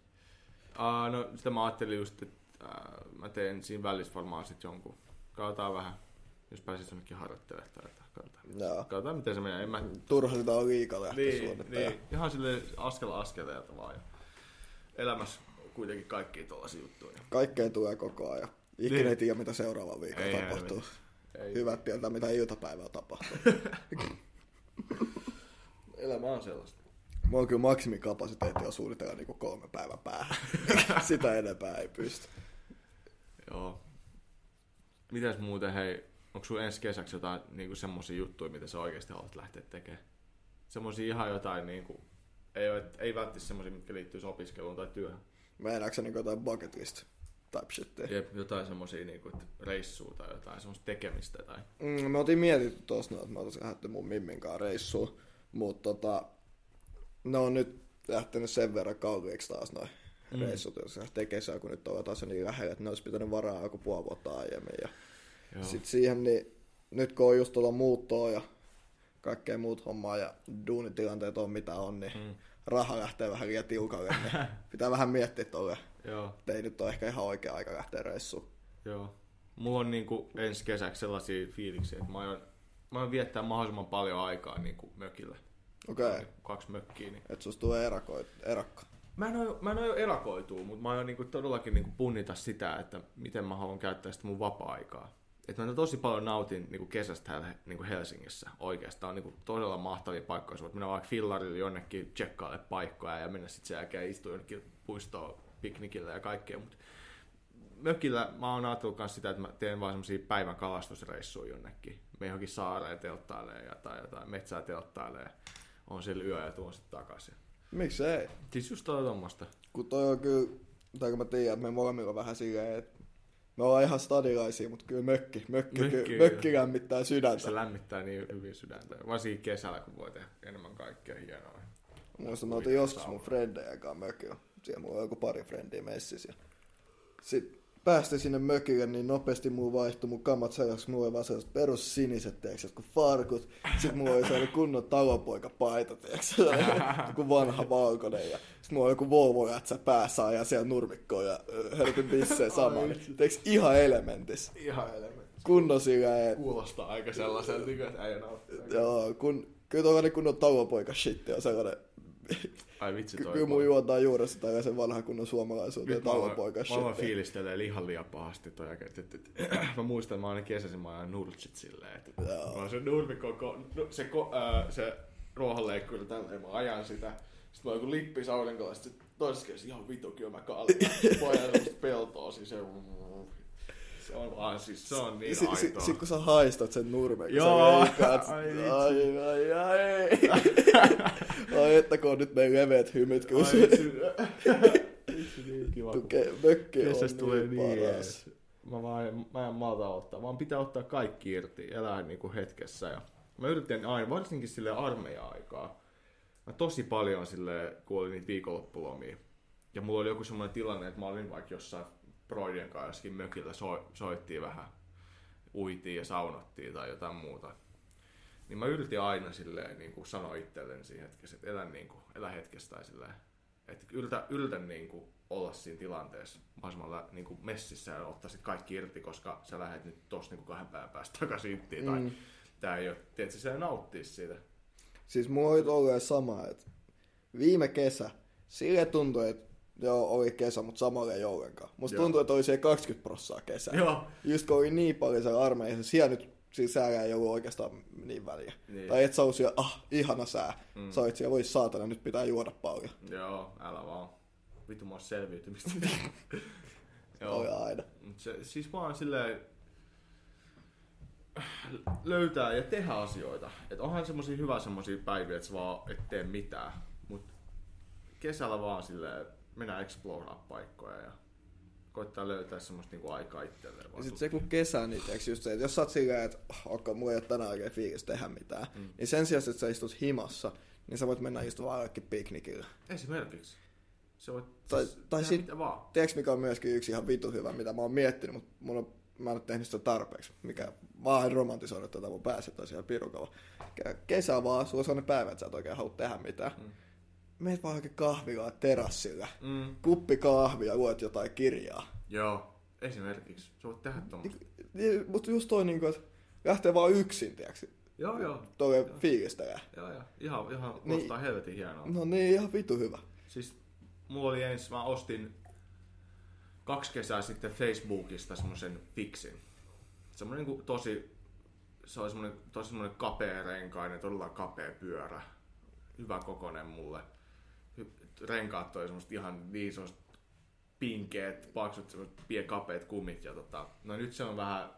Uh, no sitä mä ajattelin just, että uh, mä teen siinä välissä varmaan sit jonkun. Katsotaan vähän, jos pääsit jonnekin harjoittelemaan tai katsotaan. Joo. Katsotaan miten se menee. En mä... Turha sitä on liikaa lähteä niin, niin. Ihan sille askel askeleelta vaan. Ja elämässä kuitenkin kaikki tuollaisia juttuja. Kaikkea tulee koko ajan. Ikinä niin. ei tiedä, mitä seuraava viikolla ei, tapahtuu. Ei. Hyvät tietää, mitä iltapäivällä tapahtuu. Elämä on sellaista. Mulla on kyllä maksimikapasiteetti on suunnitella niin kolme päivän päähän. Sitä enempää ei pysty. Joo. Mitäs muuten, hei, onko sun ensi kesäksi jotain niin semmoisia juttuja, mitä sä oikeasti haluat lähteä tekemään? Semmoisia ihan jotain, niin kuin, ei, ei välttämättä semmoisia, mitkä liittyy opiskeluun tai työhön. Meinaatko se niin jotain bucket list type shittiä? Jep, jotain semmosia niinku, reissua tai jotain semmoista tekemistä tai... Mm, me oltiin mietitty tossa, että mä oltais lähdetty mun Mimmin kanssa reissuun, mutta tota, ne on nyt lähtenyt sen verran kalliiksi taas noin mm. reissut, jos tekee se, kun nyt on taas niin lähellä, että ne olisi pitänyt varaa joku puoli vuotta aiemmin. Ja sitten siihen, niin nyt kun on just tuota muuttoa ja kaikkea muut hommaa ja duunitilanteet on mitä on, niin mm raha lähtee vähän liian tiukalle, niin pitää vähän miettiä tuolle. Joo. Ei nyt ole ehkä ihan oikea aika lähteä reissuun. Joo. Mulla on niinku ensi kesäksi sellaisia fiiliksiä, että mä aion, mä aion viettää mahdollisimman paljon aikaa niinku mökillä. Okei. Okay. Kaksi mökkiä. Niin. Et susta tulee erakoit, erakka. Mä en, ole, mä en erakoitua, mutta mä aion niinku todellakin niinku punnita sitä, että miten mä haluan käyttää sitä mun vapaa-aikaa että mä tosi paljon nautin niin kuin kesästä täällä niin kuin Helsingissä oikeastaan. niin kuin todella mahtavia paikkoja. Voit mennä vaikka fillarille jonnekin tsekkaalle paikkoja ja mennä sitten sen jälkeen istua jonnekin puistoon piknikillä ja kaikkea. Mutta mökillä mä oon ajatellut myös sitä, että mä teen vaan semmosia päivän kalastusreissuja jonnekin. Me johonkin saareen telttailee ja tai jotain metsää telttailee. On siellä yö ja tuon sitten takaisin. Miksei? Siis just toi tommoista. Kun toi on kyllä, tai kun mä tiedän, että me molemmilla vähän silleen, että me ollaan ihan stadilaisia, mutta kyllä mökki, mökki, mökki, kyllä, mökki lämmittää sydäntä. Se lämmittää niin hyvin sydäntä. Varsinkin kesällä, kun voi tehdä enemmän kaikkea hienoa. Muistan, me oltiin joskus mun frendejä kanssa mökillä. Siellä mulla on joku pari frendiä messissä. Sitten päästiin sinne mökille, niin nopeasti muu vaihtui mun kamat sellaiseksi, mulla oli vaan sellaiset perus siniset, teeksi, kun farkut. Sitten mulla oli sellainen kunnon talopoika paita, teeksi, joku vanha valkoinen. Ja sitten mulla oli joku Volvo jätsä päässä ja siellä nurmikkoon ja helpin bisseen samaan. Teeksi ihan elementis. Ihan elementis. Kunnon sillä, Kuulostaa aika sellaiselta, että äijä Joo, kun Kyllä tuollainen kunnon tauopoika shit on sellainen... Ai vitsi toi. Kyllä mun juontaa juuressa tällaisen vanhan kunnon suomalaisuuteen mä aloin- tauopoika Mä shit. aloin fiilistelee ihan liian pahasti toi. Et, et, et, mä muistan, mä aina kesäisin mä ajan nurtsit silleen, että Joo. mä oon se nurmi koko, se, ko, ää, se ruohonleikkuri tälleen, mä ajan sitä. Sitten mä oon joku lippis aurinkolla, sit toisessa kädessä ihan vitu kylmä kalli. Mä ajan semmoista peltoa, siis se, se on vaan, siis se on niin Si- aitoa. Sit kun sä haistat sen nurmen, kun Joo. sä veikkaat, Ai ai, ai, ai, ai, että kun on nyt meidän leveät hymyt, kun se niin kiva. kun tuke, mökki on Kesästä tulee niin niin paras. Mä, vaan, mä en malta ottaa, vaan pitää ottaa kaikki irti, elää niinku hetkessä. Ja mä yritin aina, varsinkin sille armeija-aikaa. Mä tosi paljon sille, kun oli niitä viikonloppulomia. Ja mulla oli joku semmoinen tilanne, että mä olin vaikka jossain Broidien kanssa mökillä, so, soittiin vähän, uitiin ja saunottiin tai jotain muuta. Niin mä yritin aina silleen niin kuin sanoa itselleni siinä hetkessä, että elä, niin kuin, elä hetkessä tai silleen, että yltä, yltän niin kuin olla siinä tilanteessa mahdollisimman niin kuin messissä ja ottaa sit kaikki irti, koska sä lähdet nyt tossa niin kuin kahden päivän päästä takaisin ittiin, tai Mm. tää ei ole, tiedätkö, sä nauttii siitä. Siis mulla oli tolleen sama, että viime kesä, sille tuntui, että joo, oli kesä, mutta samalla ei ollenkaan. Musta Joo. tuntui, että oli se 20 prossaa kesä. Joo. Just kun oli niin paljon siellä armeijassa, siellä nyt siis säällä ei ollut oikeastaan niin väliä. Niin. Tai et sä ollut siellä, ah, ihana sää. Mm. Sä olit siellä, voi saatana, nyt pitää juoda paljon. Joo, älä vaan. Vittu mä selviytymistä. Oli aina. Mut se, siis vaan silleen löytää ja tehdä asioita. Et onhan semmosia hyvä semmosia päiviä, että sä vaan et tee mitään. Mut kesällä vaan silleen mennään exploraa paikkoja ja koittaa löytää semmoista niinku aikaa itselleen. Ja vaan sit se kun kesä, niin tiiäks just se, että jos sä oot silleen, että oh, okay, mulla ei ole tänään oikein fiilis tehdä mitään, Mm. niin sen sijaan, että sä istut himassa, niin sä voit mennä just vaan jollekin piknikille. Esimerkiksi. Se voi Tai- siis tai sit- vaan. Tiedätkö mikä on myöskin yksi ihan vitu hyvä, mitä mä oon miettinyt, mutta mulla on, mä en ole tehnyt sitä tarpeeksi, mikä mä en romantisoida tätä mun päässä tai. Ke- Kesä vaan, sulla on sellainen päivä, että sä et oikein halua tehdä mitään. Mm. Meet vaan oikein kahvilaan terassilla, Mm. kuppi kahvia, luet jotain kirjaa. Joo, esimerkiksi. Sä voit tehdä tommoista. Niin, Mutta just toi niinku, että lähtee vaan yksin, tiedätkö? Joo, joo. Toi fiilistelee. Joo, joo. Ihan, ihan Niin. kuulostaa helvetin hienoa. No niin, ihan vitu hyvä. Siis mulla oli ensin, mä ostin kaksi kesää sitten Facebookista semmoisen fixin. Semmoinen niin tosi, se oli semmoinen tosi semmoinen kapea renkainen, todella kapea pyörä. Hyvä kokonen mulle. Renkaat toi semmoista ihan niin semmoista pinkeet, paksut, semmoiset pien kapeat kumit. Ja tota, no nyt se on vähän,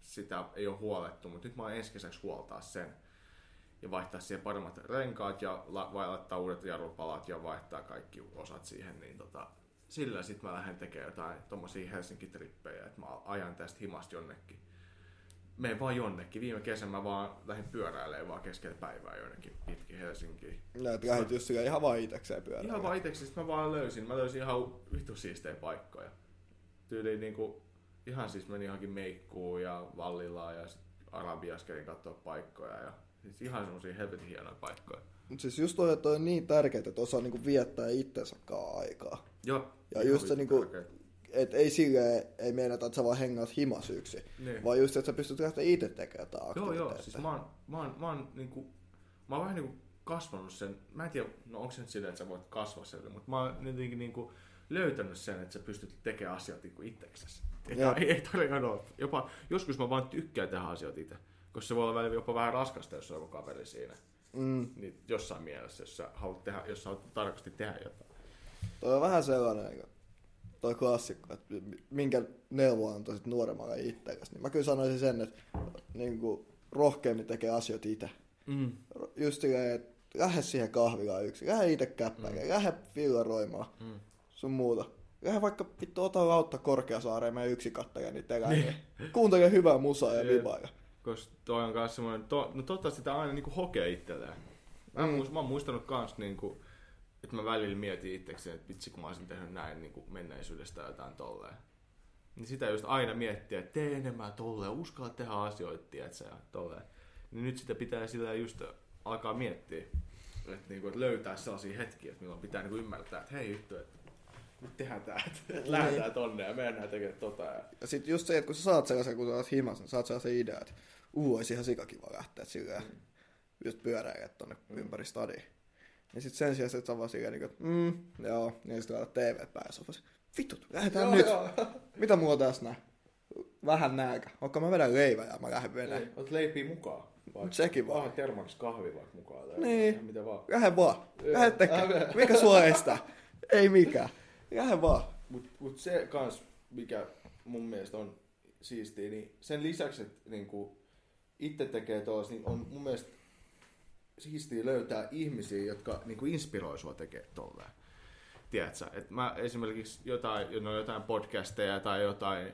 sitä ei ole huolettu, mutta nyt mä oon ensi kesäksi huoltaa sen ja vaihtaa siihen paremmat renkaat ja la- laittaa uudet jarrupalat ja vaihtaa kaikki osat siihen, niin tota, sillä sitten mä lähden tekemään jotain tommosia Helsinki-trippejä, että mä ajan tästä himasta jonnekin. Menen vaan jonnekin. Viime kesän mä vaan lähdin pyöräilemään vaan keskellä päivää jonnekin pitkin Helsinkiin. Että lähdit just silleen ihan vaan itekseen pyörällä. Ihan vaan itseksi, sit mä vaan löysin. Mä löysin ihan vittu siistejä paikkoja. Tyyliin niinku, ihan siis meni johonkin Meikkuun ja Vallilaan ja sit Arabiassa kävin katsoa paikkoja. Ja siis ihan semmosia helvetin hienoja paikkoja. Mut siis just toi, toi on niin tärkeää, että osaa niinku viettää itsensä aikaa. Joo. Ja just se niinku, tärkeä. Et ei silleen, ei meinata, että sä vaan hengaat himas yksin. Niin. Vaan just, että sä pystyt lähteä itse tekemään jotain Joo, joo. Siis mä oon, mä oon, mä oon, niinku, mä oon vähän niinku kasvanut sen, mä en tiedä, no onko se nyt silleen, että sä voit kasvaa sieltä, mutta mä oon jotenkin niinku löytänyt sen, että sä pystyt tekemään asioita niinku itseksesi. Ei, ei todellakaan ole. Jopa, joskus mä vaan tykkään tehdä asioita itse. Koska se voi olla välillä jopa vähän raskasta, jos on joku kaveri siinä. Mm. Niin jossain mielessä, jos sä haluat, tehdä, jos sä haluat tarkasti tehdä jotain. Toi on vähän sellainen, niin toi klassikko, että minkä neuvo antaisit nuoremmalle itsellesi. Niin mä kyllä sanoisin sen, että niin kuin, rohkeammin tekee asioita itse. Mm. Just silleen, että lähde siihen kahvilaan yksin, lähde itse käppäin, mm. lähde villaroimaan, Mm. sun muuta. Lähde vaikka vittu ota lautta Korkeasaareen meidän yksi kattaja niitä eläimiä. Kuuntele hyvää musaa ja vibailla. Koska toi on myös semmoinen, to, no toivottavasti sitä aina niinku hokee itselleen. Mä, mm. mä oon muistanut kans niinku, että mä välillä mietin itsekseni, että vitsi kun mä olisin tehnyt näin niinku menneisyydestä jotain tolleen. Niin sitä just aina miettiä, että tee enemmän tolleen, uskalla tehdä asioita, tiedätkö, ja tolleen. Niin nyt sitä pitää sillä just alkaa miettiä, että, niinku, että löytää sellaisia hetkiä, että milloin pitää niinku ymmärtää, että hei vittu, että nyt tehdään tää, että lähdetään tonne ja mennään tekemään tota. Ja... Ja sit just se, että kun sä saat sellaisen, kun sä oot himas, niin saat sellaisen idean, että uu, olisi ihan sikakiva lähteä silleen. just pyöräilijät tonne mm. ympäri stadiin. Ja sit sen sijaan, että sä vaan silleen, niin kuin, mm, joo, niin sitten laittaa TV päässä. Vittu, lähdetään Joo, nyt. joo. Mitä muuta tässä näin? Vähän nääkä. Onko mä vedän leivän ja mä lähden veneen? Oot leipii mukaan. Mut sekin vaan. Vaan termaks kahvi vaikka mukaan. Tai Niin. Mitä vaan. Lähde vaan. Älä. Mikä sua estää? Ei mikään. Lähde vaan. Mut, mut se kans, mikä mun mielestä on siistiä, niin sen lisäksi, että niinku itse tekee tuolla, niin on mun mielestä siistiä löytää ihmisiä, jotka niinku inspiroi sua tekee tolleen. Tiedätkö, että mä esimerkiksi jotain, no jotain podcasteja tai jotain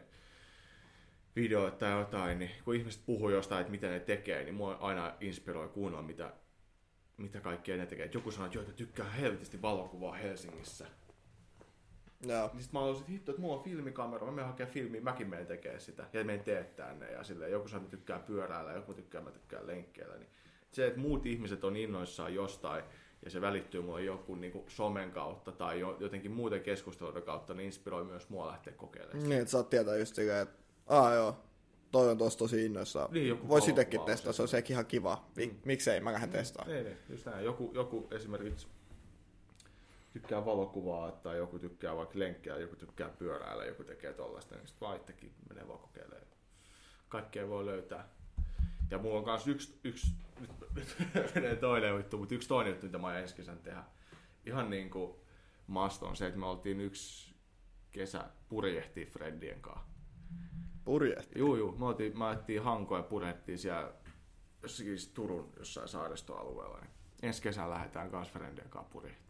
videoita tai jotain, niin kun ihmiset puhuu jostain, että mitä ne tekee, niin mua aina inspiroi kuunnella, mitä, mitä kaikkea ne tekee. Et joku sanoo, että että tykkää helvetisti valokuvaa Helsingissä. Joo. Niin sit mä aloisin, että hitto, että mulla on filmikamera, mä menen hakemaan filmiä, mäkin menen tekemään sitä. Ja menen teettää ne ja silleen, joku sanoo, että mä tykkään pyöräillä, joku tykkää, mä tykkään lenkkeillä. Niin se, että muut ihmiset on innoissaan jostain ja se välittyy mulle joku niin somen kautta tai jo, jotenkin muuten keskustelun kautta, niin inspiroi myös mua lähteä kokeilemaan. sitä. Niin, että saat tietää just silleen, että aa joo, toi on tossa tosi innoissaan. Niin, joku Vois valokuva itekin on testaa, se. on sekin ihan kiva. Mik, Mm. Miksei, mä lähden testaa. Niin, niin, just näin. Joku, joku esimerkiksi tykkää valokuvaa tai joku tykkää vaikka lenkkiä, joku tykkää pyöräillä, joku tekee tollaista, niin sitten vaan itsekin menee vaan kokeilemaan. Kaikkea voi löytää. Ja mulla on kans yksi, yksi nyt, menee toinen juttu, mutta yksi toinen juttu, mitä mä aion ensi kesän tehdä. Ihan niin kuin must on se, että me oltiin yksi kesä purjehtii Freddien kanssa. Purjehti. Juu, juu. Me oltiin, mä ajettiin Hankoa ja purjehtiin siellä jossakin siis Turun jossain saaristoalueella. Niin ensi kesänä lähdetään kanssa Frendien kanssa purjehtiin.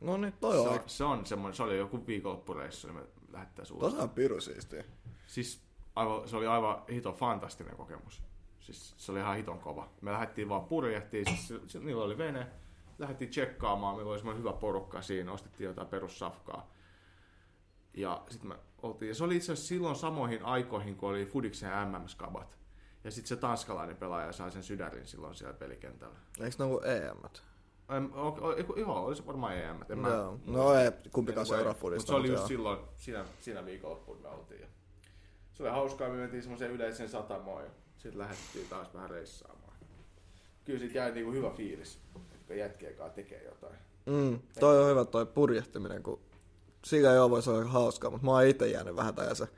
No niin, toi Se on se on semmoinen, se oli joku viikonloppureissu, niin me lähdettäisiin uudestaan. Tosi on piru siistiä. Siis aivan, se oli aivan hito fantastinen kokemus. Siis se oli ihan hiton kova. Me lähdettiin vaan purjehtiin, siis niillä oli vene. Lähdettiin tsekkaamaan, meillä oli semmoinen hyvä porukka siinä, ostettiin jotain perussafkaa. Ja sitten me oltiin, ja se oli itse asiassa silloin samoihin aikoihin, kun oli Fudiksen MM-skabat. Ja sitten se tanskalainen pelaaja sai sen sydärin silloin siellä pelikentällä. Eikö ne ollut EM? O, o, joo, oli se varmaan EM. En mä. No ei, kumpikaan seuraa Mutta fudista. se oli mutta just silloin, siinä, siinä viikonloppuun me oltiin. Se oli hauskaa, me mentiin semmoiseen yleiseen satamoon ja sitten lähdettiin taas vähän reissaamaan. Kyllä siitä jäi niinku hyvä fiilis, että jätkien kanssa tekee jotain. Mm, toi on hyvä toi purjehtiminen, kun sillä joo voisi olla hauskaa, mutta mä oon itse jäänyt vähän tällaisen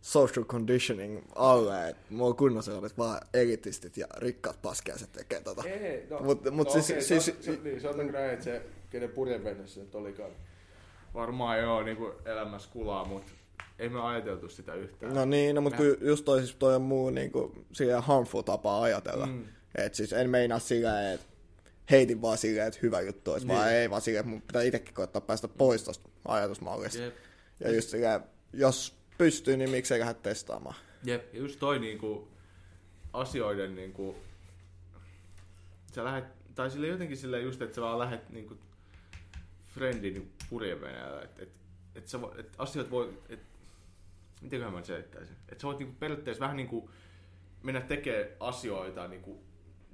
social conditioning alle, että mulla on kunnon sellaiset vaan elitistit ja rikkaat paskiaiset tekee tota. Ei, no, Mut- mut siis- okei, siis- se, se, niin, se on näin, että se, kenen purjevennessä nyt olikaan. Varmaan joo, niinku elämässä kulaa, mutta ei me ajateltu sitä yhtään. No niin, no mutta kun just toi, siis toi on muu niinku sillä harmful tapa ajatella. Mm. Et siis en meinaa sillä, että heitin vaan silleen, että hyvä juttu olisi, niin. vaan Niin. ei vaan silleen, että mun pitää itsekin koittaa päästä pois tosta ajatusmallista. Jep. Ja just silleen, jos pystyy, niin miksei lähde testaamaan. Jep, ja just toi niinku asioiden niinku, sä lähet, tai sille jotenkin sille just, että sä vaan lähet niinku friendin purjeveneellä, että et, et, sä vo- et asiat voi, et, mitenköhän mä selittäisin, että sä voit niinku periaatteessa vähän niinku mennä tekemään asioita niinku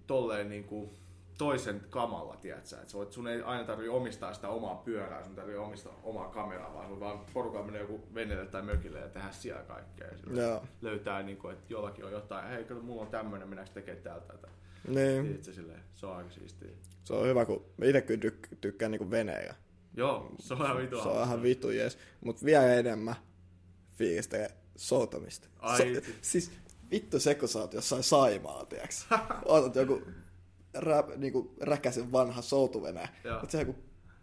tolleen niinku toisen kamalla, tiedätkö? Et voit, sun ei aina tarvii omistaa sitä omaa pyörää, sun tarvii omistaa omaa kameraa, vaan sun vaan porukalla menee joku veneelle tai mökille ja tehdä siellä kaikkea. Ja Joo. löytää, niinku, että jollakin on jotain, hei kato, mulla on tämmönen, mennäänkö tekemään täältä tätä. Niin. Tiedätkö, silleen, se on aika siistiä. Se on hyvä, kun itse kyllä tyk- tykkään niinku veneillä. Joo, se on ihan vitu Se on ihan vitu jees. Mut vielä enemmän fiilistelee soutamista. Ai So, siis vittu se, kun sä oot jossain Saimaa, tiiäks. Otat joku rä, niinku räkäsen vanha soutuvene. Joo. Et se joku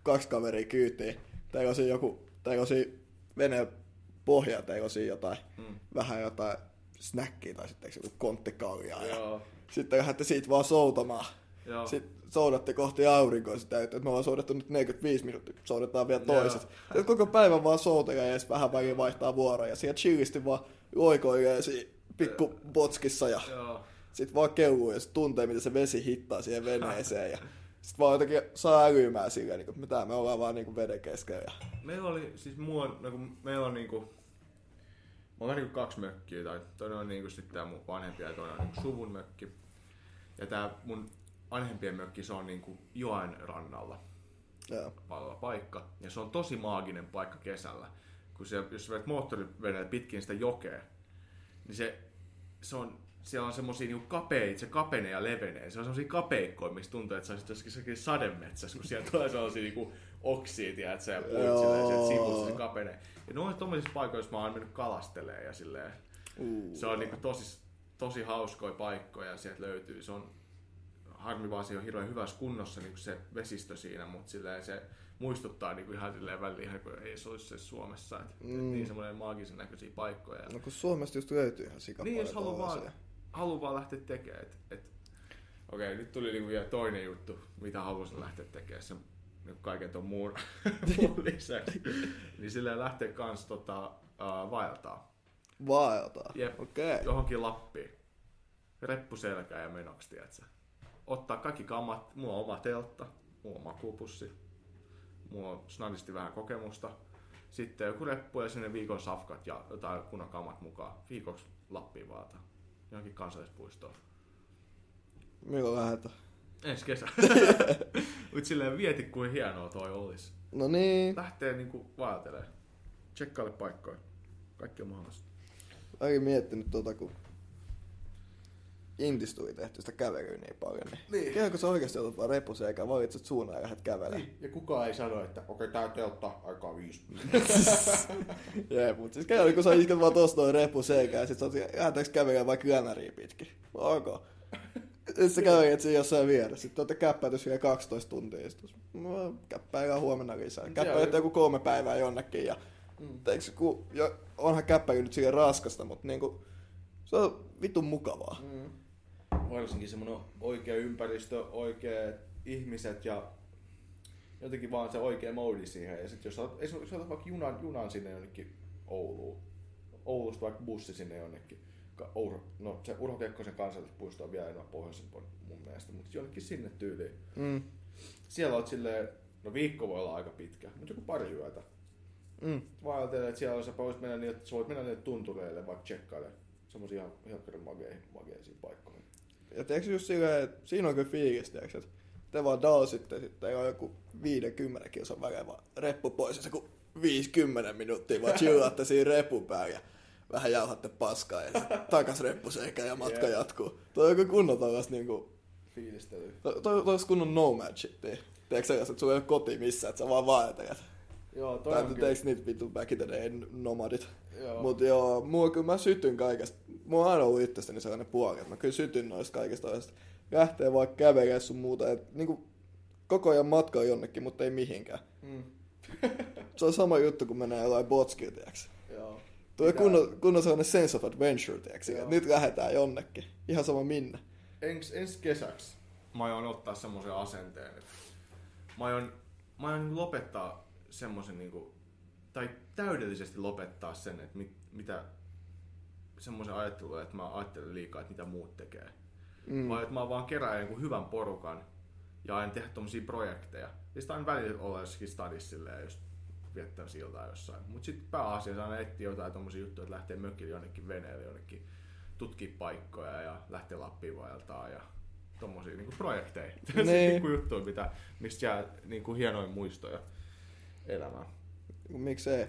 kaksi kaveria kyytiin. Siinä joku, siinä veneen pohja, teillä on siinä jotain, Mm. vähän jotain snäkkiä tai sitten joku konttikaljaa. Ja Joo, sitten lähdette siitä vaan soutamaan. joo. Sitten soudatte kohti aurinkoa sitä, että me ollaan soudettu nyt 45 minuuttia, soudetaan vielä toiset. Sitten koko päivän vaan soutelee ja sitten vähän väliin vaihtaa vuoroja. Siellä chillisti vaan loikoilee siinä pikku botskissa ja sitten vaan keuluu ja sit tuntee, miten se vesi hittaa siihen veneeseen. Ja sitten vaan jotenkin saa älymään silleen, niin kuin, mitä me ollaan vaan niin veden keskellä. Ja... Meillä oli, siis on, no kun meillä on niinku, mulla on niinku kaksi mökkiä, tai toinen on niinku sitten tää mun vanhempi ja toinen on niinku suvun mökki. Ja tää mun vanhempien mökki, se on niinku joen rannalla palava paikka. Ja se on tosi maaginen paikka kesällä. Kun se, jos vet moottoriveneellä pitkin sitä jokea, niin se, se on, siellä on semmosia niinku kapeita, se kapenee ja levenee. Se on semmosia kapeikkoja, mistä tuntuu, että sä olisit jossakin sademetsässä, kun siellä tulee sellaisia niinku oksia, tiedätkö, ja puut silleen, sivusta se kapenee. Ja ne on tommoisissa paikoissa mä oon mennyt kalastelee ja silleen. Uh, Se on niinku tosi, tosi hauskoja paikkoja ja sieltä löytyy. Se on harmi vaan se on hirveän hyvässä kunnossa niin se vesistö siinä, mutta silleen se muistuttaa niin kuin ihan silleen väliin, ihan kuin ei se olisi se Suomessa. Et, mm. et niin semmoinen maagisen näköisiä paikkoja. No kun Suomesta just löytyy ihan sikapalja Niin, jos haluaa vaan, haluaa vaan lähteä tekemään. Et, et, Okei, okay, nyt tuli niinku vielä toinen juttu, mitä haluaisin lähteä tekemään sen niin kaiken tuon muun, muun lisäksi. niin silleen lähteä kans tota, uh, vaeltaa. Vaeltaa? Jep. Okei. Okay. Johonkin Lappiin. Reppu selkää ja menoksi, tiedätkö? Ottaa kaikki kammat, mulla on oma teltta, mulla on makuupussi, mulla on snadisti vähän kokemusta. Sitten joku reppu ja sinne viikon safkat ja jotain kunnon kammat mukaan. Viikoksi Lappiin vaata. Johonkin kansallispuistoon. Milloin lähdetään? Ensi kesä. Mut silleen vieti kuin hienoa toi olisi. No niin. Lähtee niinku vaeltelee. Tsekkaile paikkoja. Kaikki on mahdollista. Mäkin miettinyt tota, kun Intis tuli tehty sitä kävelyä niin paljon. Niin. Niin. Kerro, sä oikeasti otat vaan repuseen eikä valitset suunnan ja lähdet kävelemään. Niin. Ja kukaan ei sano, että okei, okay, tää teltta aikaa viisi. Jep, mut siis kerro, kun sä isket vaan tosta noin reppu seikään ja sit sä oot lähdetäänkö kävelemään vaikka Gränäriin pitkin? Ok. Sitten sä kävelet siinä jossain vieressä. Sitten olette käppäytys vielä 12 tuntia. Sitten no, käppäilään huomenna lisää. Käppäilette joku kolme päivää jonnekin. Ja, mm. teiks, kun, jo, onhan käppäily nyt siihen raskasta, mutta niinku, se on vitun mukavaa. Mm. Varsinkin semmoinen oikea ympäristö, oikeat ihmiset ja jotenkin vaan se oikea moodi siihen. Ja sitten jos otat, esimerkiksi otat vaikka junan, junan sinne jonnekin Ouluun, Oulusta vaikka bussi sinne jonnekin, Ouro, no se Urho Kekkosen kansallispuisto on vielä enemmän pohjoisempana mun mielestä, mutta jonnekin sinne tyyliin. Mm. Siellä oot silleen, no viikko voi olla aika pitkä, mutta joku pari yötä. Mm. Mä ajattelin, että siellä sä voit mennä, niin, että sä voit mennä niille tuntureille vaikka tsekkaille semmosia ihan helkkarin mageihin, mageisiin paikkoihin. Ja tiedätkö just silleen, että siinä on kyllä fiilis, tiedätkö, että te vaan dalsitte sitten on joku 50 kilsan välein vaan reppu pois ja se kun 50 minuuttia vaan chillaatte siinä repun päällä ja vähän jauhatte paskaa ja takas reppu sekä ja matka Jep. jatkuu. Toi on joku kunnon tällaista niinku, Fiilistely. toi, toi, toi kunnon nomad shittiä. Tiedätkö sellaista, että sulla ei ole koti missään, että sä vaan vaeltelet. Joo, toi on teekö niitä vittu back in the day nomadit. Joo. Mut joo, mua kyllä mä sytyn kaikesta. Mulla on aina ollut itsestäni sellainen puoli, että mä kyllä sytyn noista kaikista toista. Lähtee vaikka kävelee sun muuta, että niinku koko ajan matkaa jonnekin, mutta ei mihinkään. Mm. Se on sama juttu, kun menee jollain botskilla, tiiäks. Joo. Pitää- kunnon, kunnon sellainen sense of adventure, tiiäks. Nyt lähdetään jonnekin. Ihan sama minne. Ens, ensi kesäksi mä aion ottaa semmoisen asenteen, että mä aion, mä aion lopettaa semmoisen niinku, tai täydellisesti lopettaa sen, että mit, mitä semmoisen ajattelun, että mä ajattelen liikaa, että mitä muut tekee. Mm. Vaan että mä vaan kerään jonkun hyvän porukan ja aina tehdä tommosia projekteja. Ja sitten aina välillä olla jossakin stadissa silleen, jos viettää siltaa jossain. Mut sitten pääasiassa aina etsiä jotain tommosia juttuja, että lähtee mökille jonnekin veneelle, jonnekin tutkii paikkoja ja lähtee Lappiin vaeltaa ja tommosia niinku projekteja. Niin. Niin. niinku juttuja, mitä, mistä jää niinku hienoja muistoja elämään. Miksei?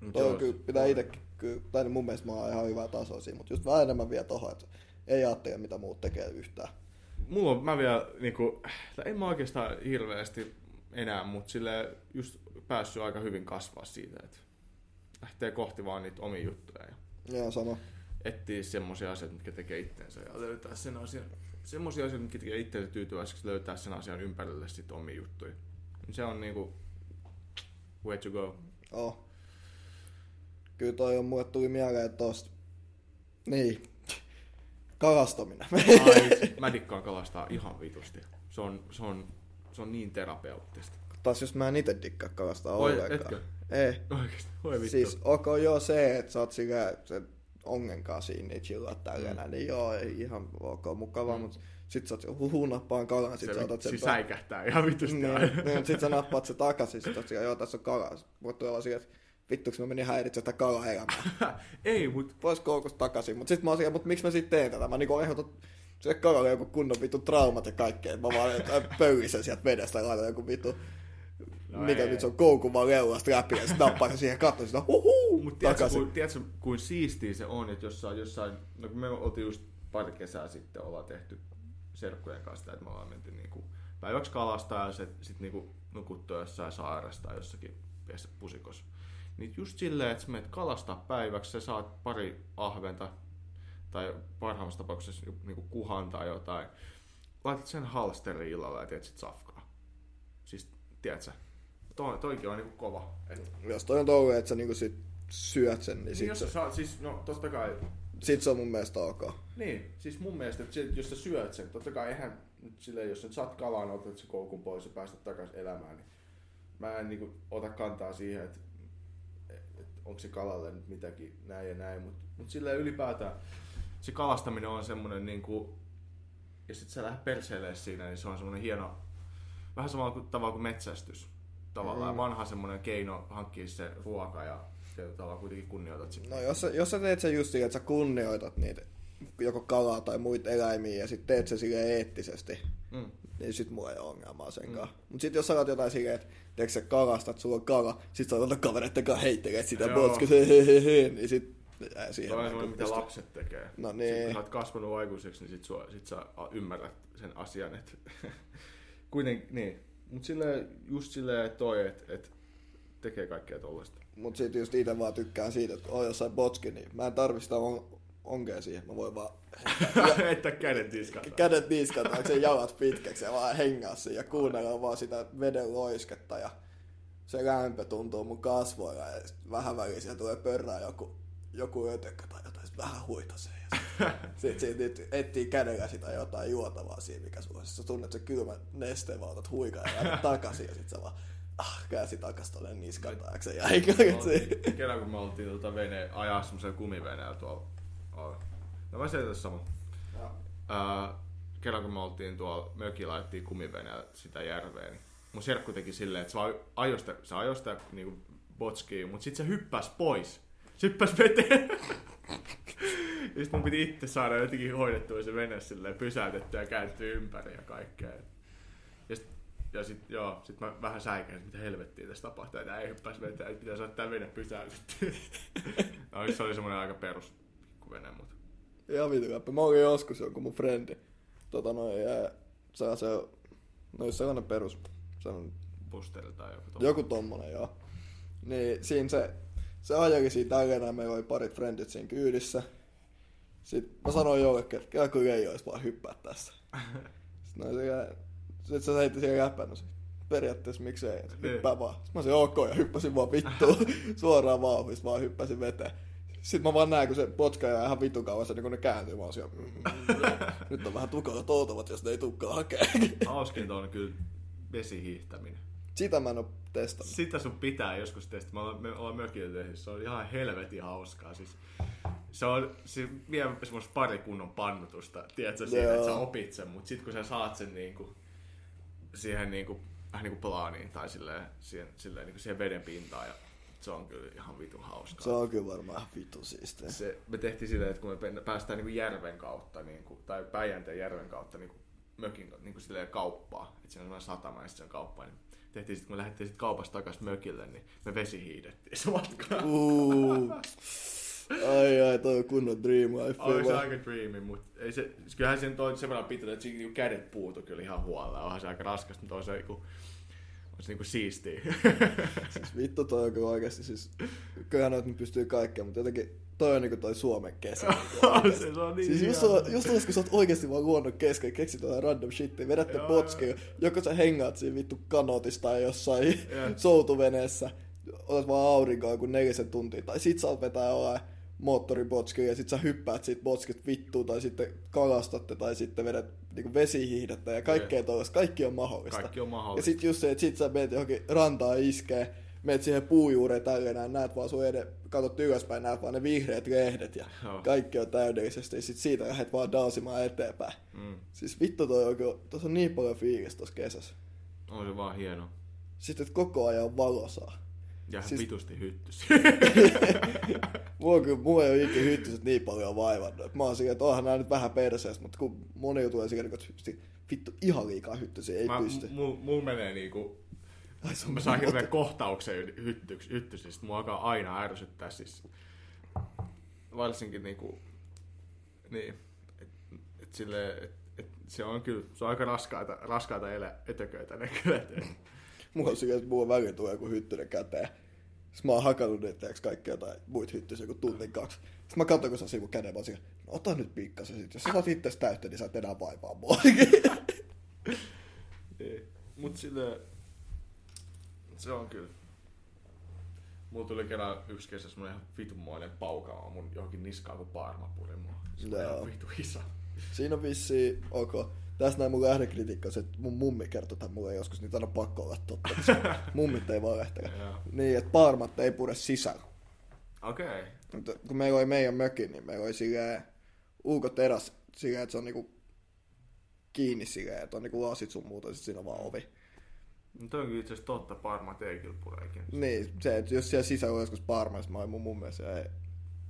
Mut Toi joo, kyllä, pitää itsekin kyllä, tai mun mielestä mä oon ihan hyvä taso siinä, mutta just vähän enemmän vielä tohon, että ei ajattele mitä muut tekee yhtään. Mulla on, mä vielä niinku, en mä oikeastaan hirveästi enää, mutta sille just päässyt aika hyvin kasvaa siitä, että lähtee kohti vaan niitä omia juttuja ja Joo, sama. etsiä semmoisia asioita, mitkä tekee itteensä ja löytää sen asian, semmoisia asioita, mitkä tekee itteensä tyytyväiseksi, löytää sen asian ympärille sitten omia juttuja. Se on niinku way to go. Oh. Kyllä toi on mulle tuli mieleen tosta. Niin. Kalastaminen. Ai, mä dikkaan kalastaa ihan vitusti. Se on, se on, se on niin terapeuttista. Taas jos mä en ite dikkaa kalastaa Oi, ollenkaan. etkö? Ei. Oikeesti, voi vittu. Siis ok joo se, että sä oot sillä sen ongen kanssa siinä, niin chillaat tällainen, mm. niin joo, ihan ok mukavaa, mm. mutta sit sä oot huhu nappaan kalan, sit se sä otat sen siis säikähtää ihan vitusti niin, aina. niin, sit sä nappaat se takaisin, sit oot joo tässä on kala. Voit tulla siihen, että vittuks mä menin häiritse sitä kalaelämää. Ei, mut Vois koukusta takaisin, mut sit mä oon siellä, mut miksi mä sit teen tätä? Mä niinku ehdotan sille kalalle joku kunnon vittu traumat ja kaikkea. Mä vaan jotain pöydisen sieltä vedestä ja laitan joku vittu No mikä ei. nyt se on koukun vaan leulasta läpi ja sit nappaa se siihen kattoon sitä huhuu Mut tiedätkö, kuin, tiedätkö, kuin siistiä se on, että jossain, jossain no kun me oltiin just pari kesää sitten ollaan tehty serkkujen kanssa että me ollaan menty niinku päiväksi kalastaa ja sitten niinku nukuttua jossain saaressa tai jossakin pienessä pusikossa. Niin just silleen, että sä menet kalastaa päiväksi, sä saat pari ahventa tai parhaimmassa tapauksessa niinku kuhan tai jotain. Laitat sen halsteriin illalla ja teet sit safkaa. Siis, tiedätkö, toi, toikin on niinku kova. Et, Jos toi on touhu, että sä niinku sit syöt sen, niin niin sit, jos se, sä siis no totta kai, sit se on mun mielestä ok. niin, siis mun mielestä, että se- jos sä syöt sen, totta kai eihän nyt silleen, jos sä nyt saat kalan, otat sen koukun pois ja päästät takaisin elämään, niin mä en niinku ota kantaa siihen, että et, onko se kalalle nyt mitäkin näin ja näin, mutta mut silleen ylipäätään se kalastaminen on semmonen niinku, ja sit sä lähdet perseilee siinä, niin se on semmonen hieno, vähän samalla kuin, tavalla kuin metsästys. Tavallaan Mm. vanha semmonen keino hankkia se ruoka ja tietyllä tavalla kuitenkin kunnioitat sitä. No jos jos sä teet sen just sillä, että sä kunnioitat niitä joko kalaa tai muita eläimiä ja sit teet sen silleen eettisesti, Mm. niin sit mulla ei ole ongelmaa sen kanssa. Mut sit jos sä jotain silleen, että teekö sä kalastat, sulla on kala, sit sä otat kavereitten kanssa heittelee sitä Joo. botskis, he, he, he, he, niin sit jää siihen. Toi on semmoinen, mitä lapset tekee. No niin. kun sä oot kasvanut aikuiseksi, niin sit, sua, sit sä ymmärrät sen asian, että kuitenkin, niin. Mut silleen, just silleen toi, että et tekee kaikkea tollaista. Mut sit just ite vaan tykkään siitä, että on jossain botski, niin mä en tarvi sitä on, onkea siihen. Mä voin vaan että kädet tiskata. kädet niskaan tai sen jalat pitkäksi ja vaan hengaa siinä ja kuunnella vaan sitä veden loisketta ja se lämpö tuntuu mun kasvoilla ja vähän väliin siellä tulee pörrää joku, joku ötökkä tai jotain, sit vähän huitasee. Ja sit, sit etsii kädellä sitä jotain juotavaa siinä, mikä sulla on. Sä tunnet sen kylmän nesteen, vaan otat huikaa ja takaisin ja sit sä vaan ah, käsi takas tonne niskan taakse ja eikä Kerran kun me oltiin tota vene, ajaa semmoisella kumiveneellä tuolla. No mä selitän sama. Ää, kerran kun me oltiin tuolla mökillä, laitettiin kumiveneellä sitä järveä, niin mun serkku teki silleen, että se vaan ajoi sitä, se ajoi sitä niinku botskiin, mutta sitten se hyppäsi pois. Se hyppäsi veteen. ja sit mun piti itse saada jotenkin hoidettua se vene silleen, pysäytettyä ja kääntyä ympäri ja kaikkea. Sit, ja sit, joo, sit mä vähän säikään, että mitä helvettiä tässä tapahtuu, että ei hyppäisi veteen, että pitää saada tää vene pysäytettyä. no, se oli semmonen aika perus vene, mutta Ihan vitu läppä. Mä olin joskus jonkun mun frendi. Tota noin, ja se on se, no jos sellainen perus, se on busteri tai joku tommonen. joku tommonen joo. Niin siinä se, se ajeli siinä tälleen, ja meillä oli parit frendit siinä kyydissä. Sitten mä sanoin jollekin, että kyllä kun ei olisi vaan hyppää tässä. Sitten no, se, sit se heitti siihen läppän, no se, periaatteessa miksei, että hyppää vaan. Sitten mä sanoin ok ja hyppäsin vaan vittuun suoraan vauhdista, vaan hyppäsin veteen. Sitten mä vaan näin, kun se potka jää ihan vitun kauan, niin kun ne kääntyy, mä oon siellä, mm, nyt on vähän tukalat oltavat, jos ne ei tukkaa hakea. Hauskinta on kyllä vesihiihtäminen. Sitä mä en oo testannut. Sitä sun pitää joskus testata. Me ollaan, me ollaan mökillä tehty. Se on ihan helvetin hauskaa. Siis, se on, se vie semmoista pari kunnon pannutusta, tiedätkö, siitä, Joo. että sä opit sen, mutta sit kun sä saat sen niinku, siihen niinku, vähän niinku plaaniin tai silleen, siihen, silleen niinku siihen veden pintaan ja se on kyllä ihan vitun hauskaa. Se on kyllä varmaan vitun siistiä. se, me tehtiin silleen, että kun me päästään niin järven kautta, niin kuin, tai Päijänteen järven kautta niin kuin, mökin niin kuin silleen kauppaa, että siinä on sellainen satama ja sitten se on kauppaa, niin tehtiin sitten, kun me lähdettiin sit kaupasta takaisin mökille, niin me vesihiidettiin se matka. Uh. Ai ai, toi on kunnon dream life. Oli se aika dreami, mutta ei se, kyllähän sen toi sen verran pitää, että siinä niinku kädet puutu kyllä ihan huolella. Onhan se aika raskas, mutta on se niinku, on se niinku siistiä. Siis vittu toi on kyllä oikeesti siis, kyllähän noit nyt pystyy kaikkeen, mutta jotenkin toi on niinku toi Suomen kesä. niinku se, se on niin Siis just, on, just olis, kun sä oot oikeesti vaan luonnon kesken, keksit jotain random shittia, vedätte Joo, potskia, joko sä hengaat siinä vittu kanotissa tai jossain Jep. soutuveneessä, otat vaan aurinkoa kuin nelisen tuntia, tai sit sä oot vetää jollain moottoribotskia ja sit sä hyppäät siitä botskista vittuun, tai sitten kalastatte, tai sitten vedät niinku vesihiihdettä ja kaikkea tollaista, kaikki on mahdollista. Kaikki on Ja mahdollista. sit just se, että sit sä meet johonkin rantaan iskee, meet siihen puujuureen tälleen, näin, näet vaan sun eden, katot ylöspäin, näet vaan ne vihreät lehdet ja Joo. kaikki on täydellisesti, ja sit siitä lähdet vaan dansimaan eteenpäin. Mm. Siis vittu toi on, kyllä- tossa on niin paljon fiilistä tossa kesässä. On se vaan hieno. Sitten että koko ajan on valosaa. Ja siis... Vitusti hyttys. Mua, kyllä, mua ei ole ikinä hyttyset niin paljon vaivannut. Et Mä oon silleen, että onhan nää nyt vähän perseestä, mutta kun moni tulee silleen, että vittu ihan liikaa hyttysiä, ei Mä, pysty. Mulla mul menee niinku... Ai, sun Mä saan hirveän kohtauksen hyttyks, hyttysistä. Mua alkaa aina ärsyttää siis. Varsinkin niinku... Niin. Et sille, et, et se on kyllä, se on aika raskaita, raskaita elä, etököitä ne kyllä. Mulla on että mulla väli tulee joku hyttynen käteen. Sitten mä oon hakannut teeks kaikki jotain muita hyttysiä joku tunnin kaksi. Sitten mä katson, kun siinä mun käden, mä oon no ota nyt pikkasen sit. Jos sä saat itse täyttä, niin sä et enää vaivaa mua. Niin. Mut sille, se on kyllä. Mulla tuli kerran yksi kesä semmonen ihan vitunmoinen paukama mun johonkin niskaan, kun paarma puri mua. Se on Joo. ihan vitu iso. Siinä on vissi, ok. Tässä näin mun lähdekritiikka, on se, että mun mummi kertoi tämän mulle joskus, niin on pakko olla totta. Mummit ei valehtele. Niin, että paarmat ei pure sisällä. Okei. Okay. Mutta kun meillä oli meidän mökin, niin meillä oli silleen ulkoteras silleen, että se on niinku kiinni silleen, että on niinku lasit sun muuta, sit siinä on vaan ovi. No toi on kyllä itse asiassa totta, parmat ei kyllä pure ikinä. Niin, se, että jos siellä sisällä on joskus paarma, niin mä olin mun mummi, se ei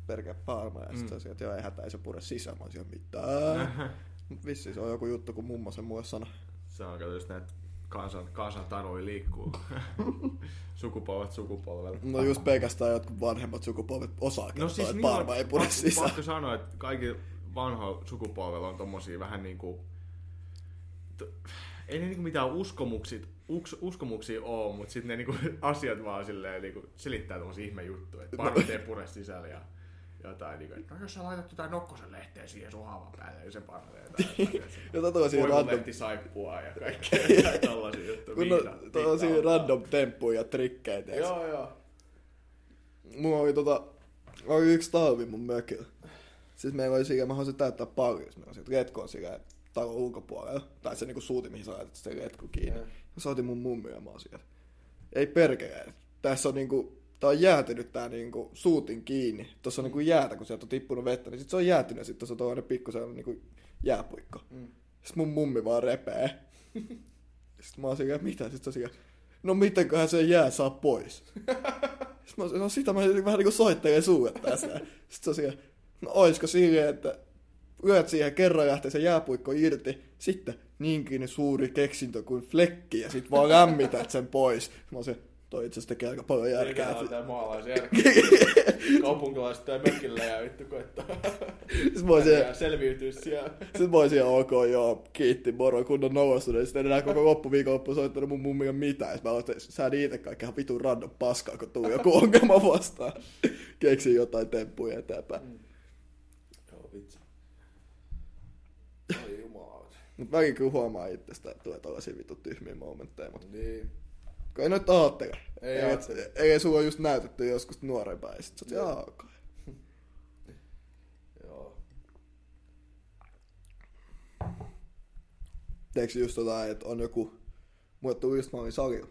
perkeä paarma, ja Mm. sitten se, että joo, ei hätä, ei se pure sisään. Mä olisin mitään. Mut Vissiin se on joku juttu, kun mummo sen mulle sanoi. Se on just näitä kansan, kansan taroi liikkuu. Sukupolvet sukupolvelle. No just pelkästään jotkut vanhemmat sukupolvet osaa kertoa, No siis että paarma on, ei pure sisään. Pakko sanoa, että kaikki vanhoilla sukupolvella on tommosia vähän niinku... Ei ne niinku mitään uskomuksia, uks, uskomuksia oo, mutta sitten ne niinku asiat vaan silleen niinku selittää tommosia ihmejuttuja, että parmat ei pure sisällä ja jotain niinku, että no jos sä laitat jotain nokkosen lehteä siihen sun haavan päälle, niin se paranee. Jotain tollasia random, saippua ja kaikkea tollasia juttuja. kun viinaa. random temppuja ja trikkejä. Joo, joo. Mulla oli tota, oli yksi talvi mun mökillä. Siis meillä oli siinä, mä haluaisin täyttää paljon, meillä oli retkoon siinä talon ulkopuolella. Tai se niinku suuti, mihin sä laitat sitä retku kiinni. Mä soitin mun mummi ja mä oon siellä. Ei perkele. Tässä on niinku, tää on jäätynyt tää niinku suutin kiinni. Tossa on niinku jäätä, kun sieltä on tippunut vettä, niin sit se on jäätynyt ja sit tossa on tollanen pikku sellainen niinku jääpuikko. Mm. Sitten mun mummi vaan repee. Sitten mä oon siinä, mitä? Sitten se on no mitenköhän se jää saa pois? Sitten mä oon no sitä mä vähän niinku soittelee suuet tässä. Sitten se on siinä, no oisko silleen, että lyöt siihen kerran lähtee se jääpuikko irti, sitten niinkin suuri keksintö kuin flekki ja sit vaan lämmität sen pois. Mä oon se, toi itse asiassa tekee aika paljon järkeä. Mikä on tää maalaisjärki? Kaupunkilaiset tai mökillä ja vittu koittaa. Sitten mä Ja selviytyä siellä. Sitten mä olisin ok, joo, kiitti, moro, kunnon noussut. Sitten enää koko loppuviikonloppu soittanut mun mummille mitään. Sitten mä että sä itse kaikki ihan vitun random paskaa, kun tuli joku ongelma vastaan. Keksin jotain temppuja eteenpäin. Joo, vitsi. Oi jumalauta. Mut väliin kyllä huomaa itsestä, että tulee tällaisia vitun tyhmiä momentteja. Mut Niin. Kun ei nyt ajattele. Ei Ei, ajattele. ei sulla just näytetty joskus nuorempaa. Ja sit sä oot, jaa. Joo. Teekö just jotain, että on joku, mulle tuli just mä olin salilla.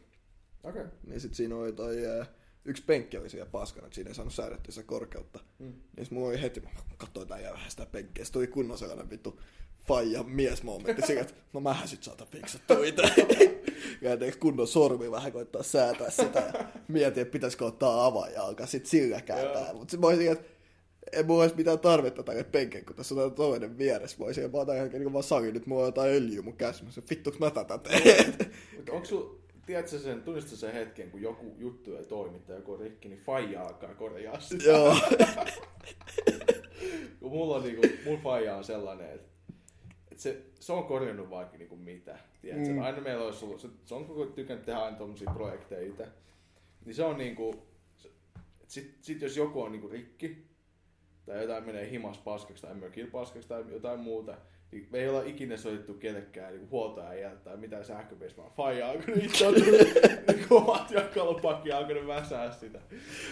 Okei. Okay. Niin sit siinä oli toi, ää, yksi penkki oli siellä paskana, että siinä ei saanut säädettyä sitä korkeutta. Mm. Niin sit mulla oli heti, mä katsoin ja vähän sitä penkkiä. Sitten tuli kunnon sellainen vittu faija mies momentti sillä, että no mähän sit saatan fiksattua itse. ja teeks kunnon sormi vähän koittaa säätää sitä ja mietin, että pitäisikö ottaa avaaja alkaa sit sillä kääntää. Joo. Mut sit mä olisin, että ei mulla olisi mitään tarvetta tälle penkeen, kun tässä on toinen vieressä. Mä olisin tämän jälkeen niin vaan sali, nyt mulla on jotain öljyä mun käsissä. Mä sanoin, vittuks mä tätä teen? Mutta onko sul, tiedätkö sen, tunnistatko sen hetken, kun joku juttu ei toimi tai joku rikki, niin faija alkaa korjaa sitä. Joo. kun mulla on niinku, mun faija on sellainen, että et se, se on korjannut vaikka niinku mitä. Tiedätkö? Mm. Aina meillä olisi ollut, se, se on koko tykännyt tehdä aina tommosia projekteja itse. Niin se on niinku, et sit, sit jos joku on niinku rikki, tai jotain menee himas paskaksi tai mökillä paskaksi tai jotain muuta, niin me ei olla ikinä soitettu kellekään niinku huoltoäijältä tai mitään sähköpiestä, vaan faija on alkanut itse on tullut niinku omat työkalupakki ja alkanut väsää sitä.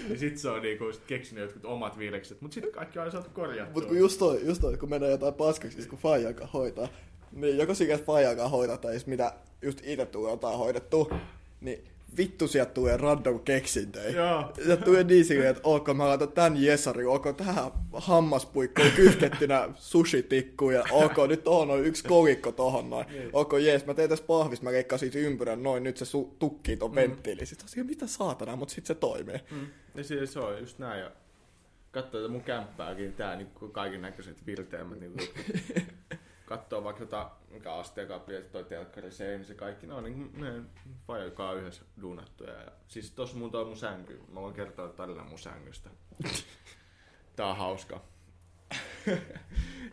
Ja sit se on niinku sit keksinyt jotkut omat viilekset, mut sit kaikki on saatu korjattua. Mut kun just toi, just toi, kun menee jotain paskaksi, siis kun faijankaan hoitaa, niin joko sikä faijankaan hoitaa, tai mitä just itse tulee jotain hoidettua, niin vittu sieltä tulee random keksintöjä. Joo. Sieltä tulee niin silleen, että ok, mä laitan tän Jesari, ok, tähän hammaspuikkoon kytkettynä sushitikku, ja ok, nyt on yksi kolikko tohon noin. Ok, jees, mä teen tässä pahvista, mä leikkaan siitä ympyrän noin, nyt se su- tukkii ton venttiili. Sitten on mitä saatana, mut sit se toimii. Mm. Ja siis se on just näin. Ja katsoo tätä mun kämppääkin, tää niinku kaiken näköiset virteämmät. Niinku, katsoo vaikka tota, mikä asteekappi, että toi telkkari, se niin se kaikki, ne on niinku ne vajokaa yhdessä duunattuja. Ja, siis tossa mun toi mun sänky, mä voin kertoa tarinan mun sängystä. Tää on hauska.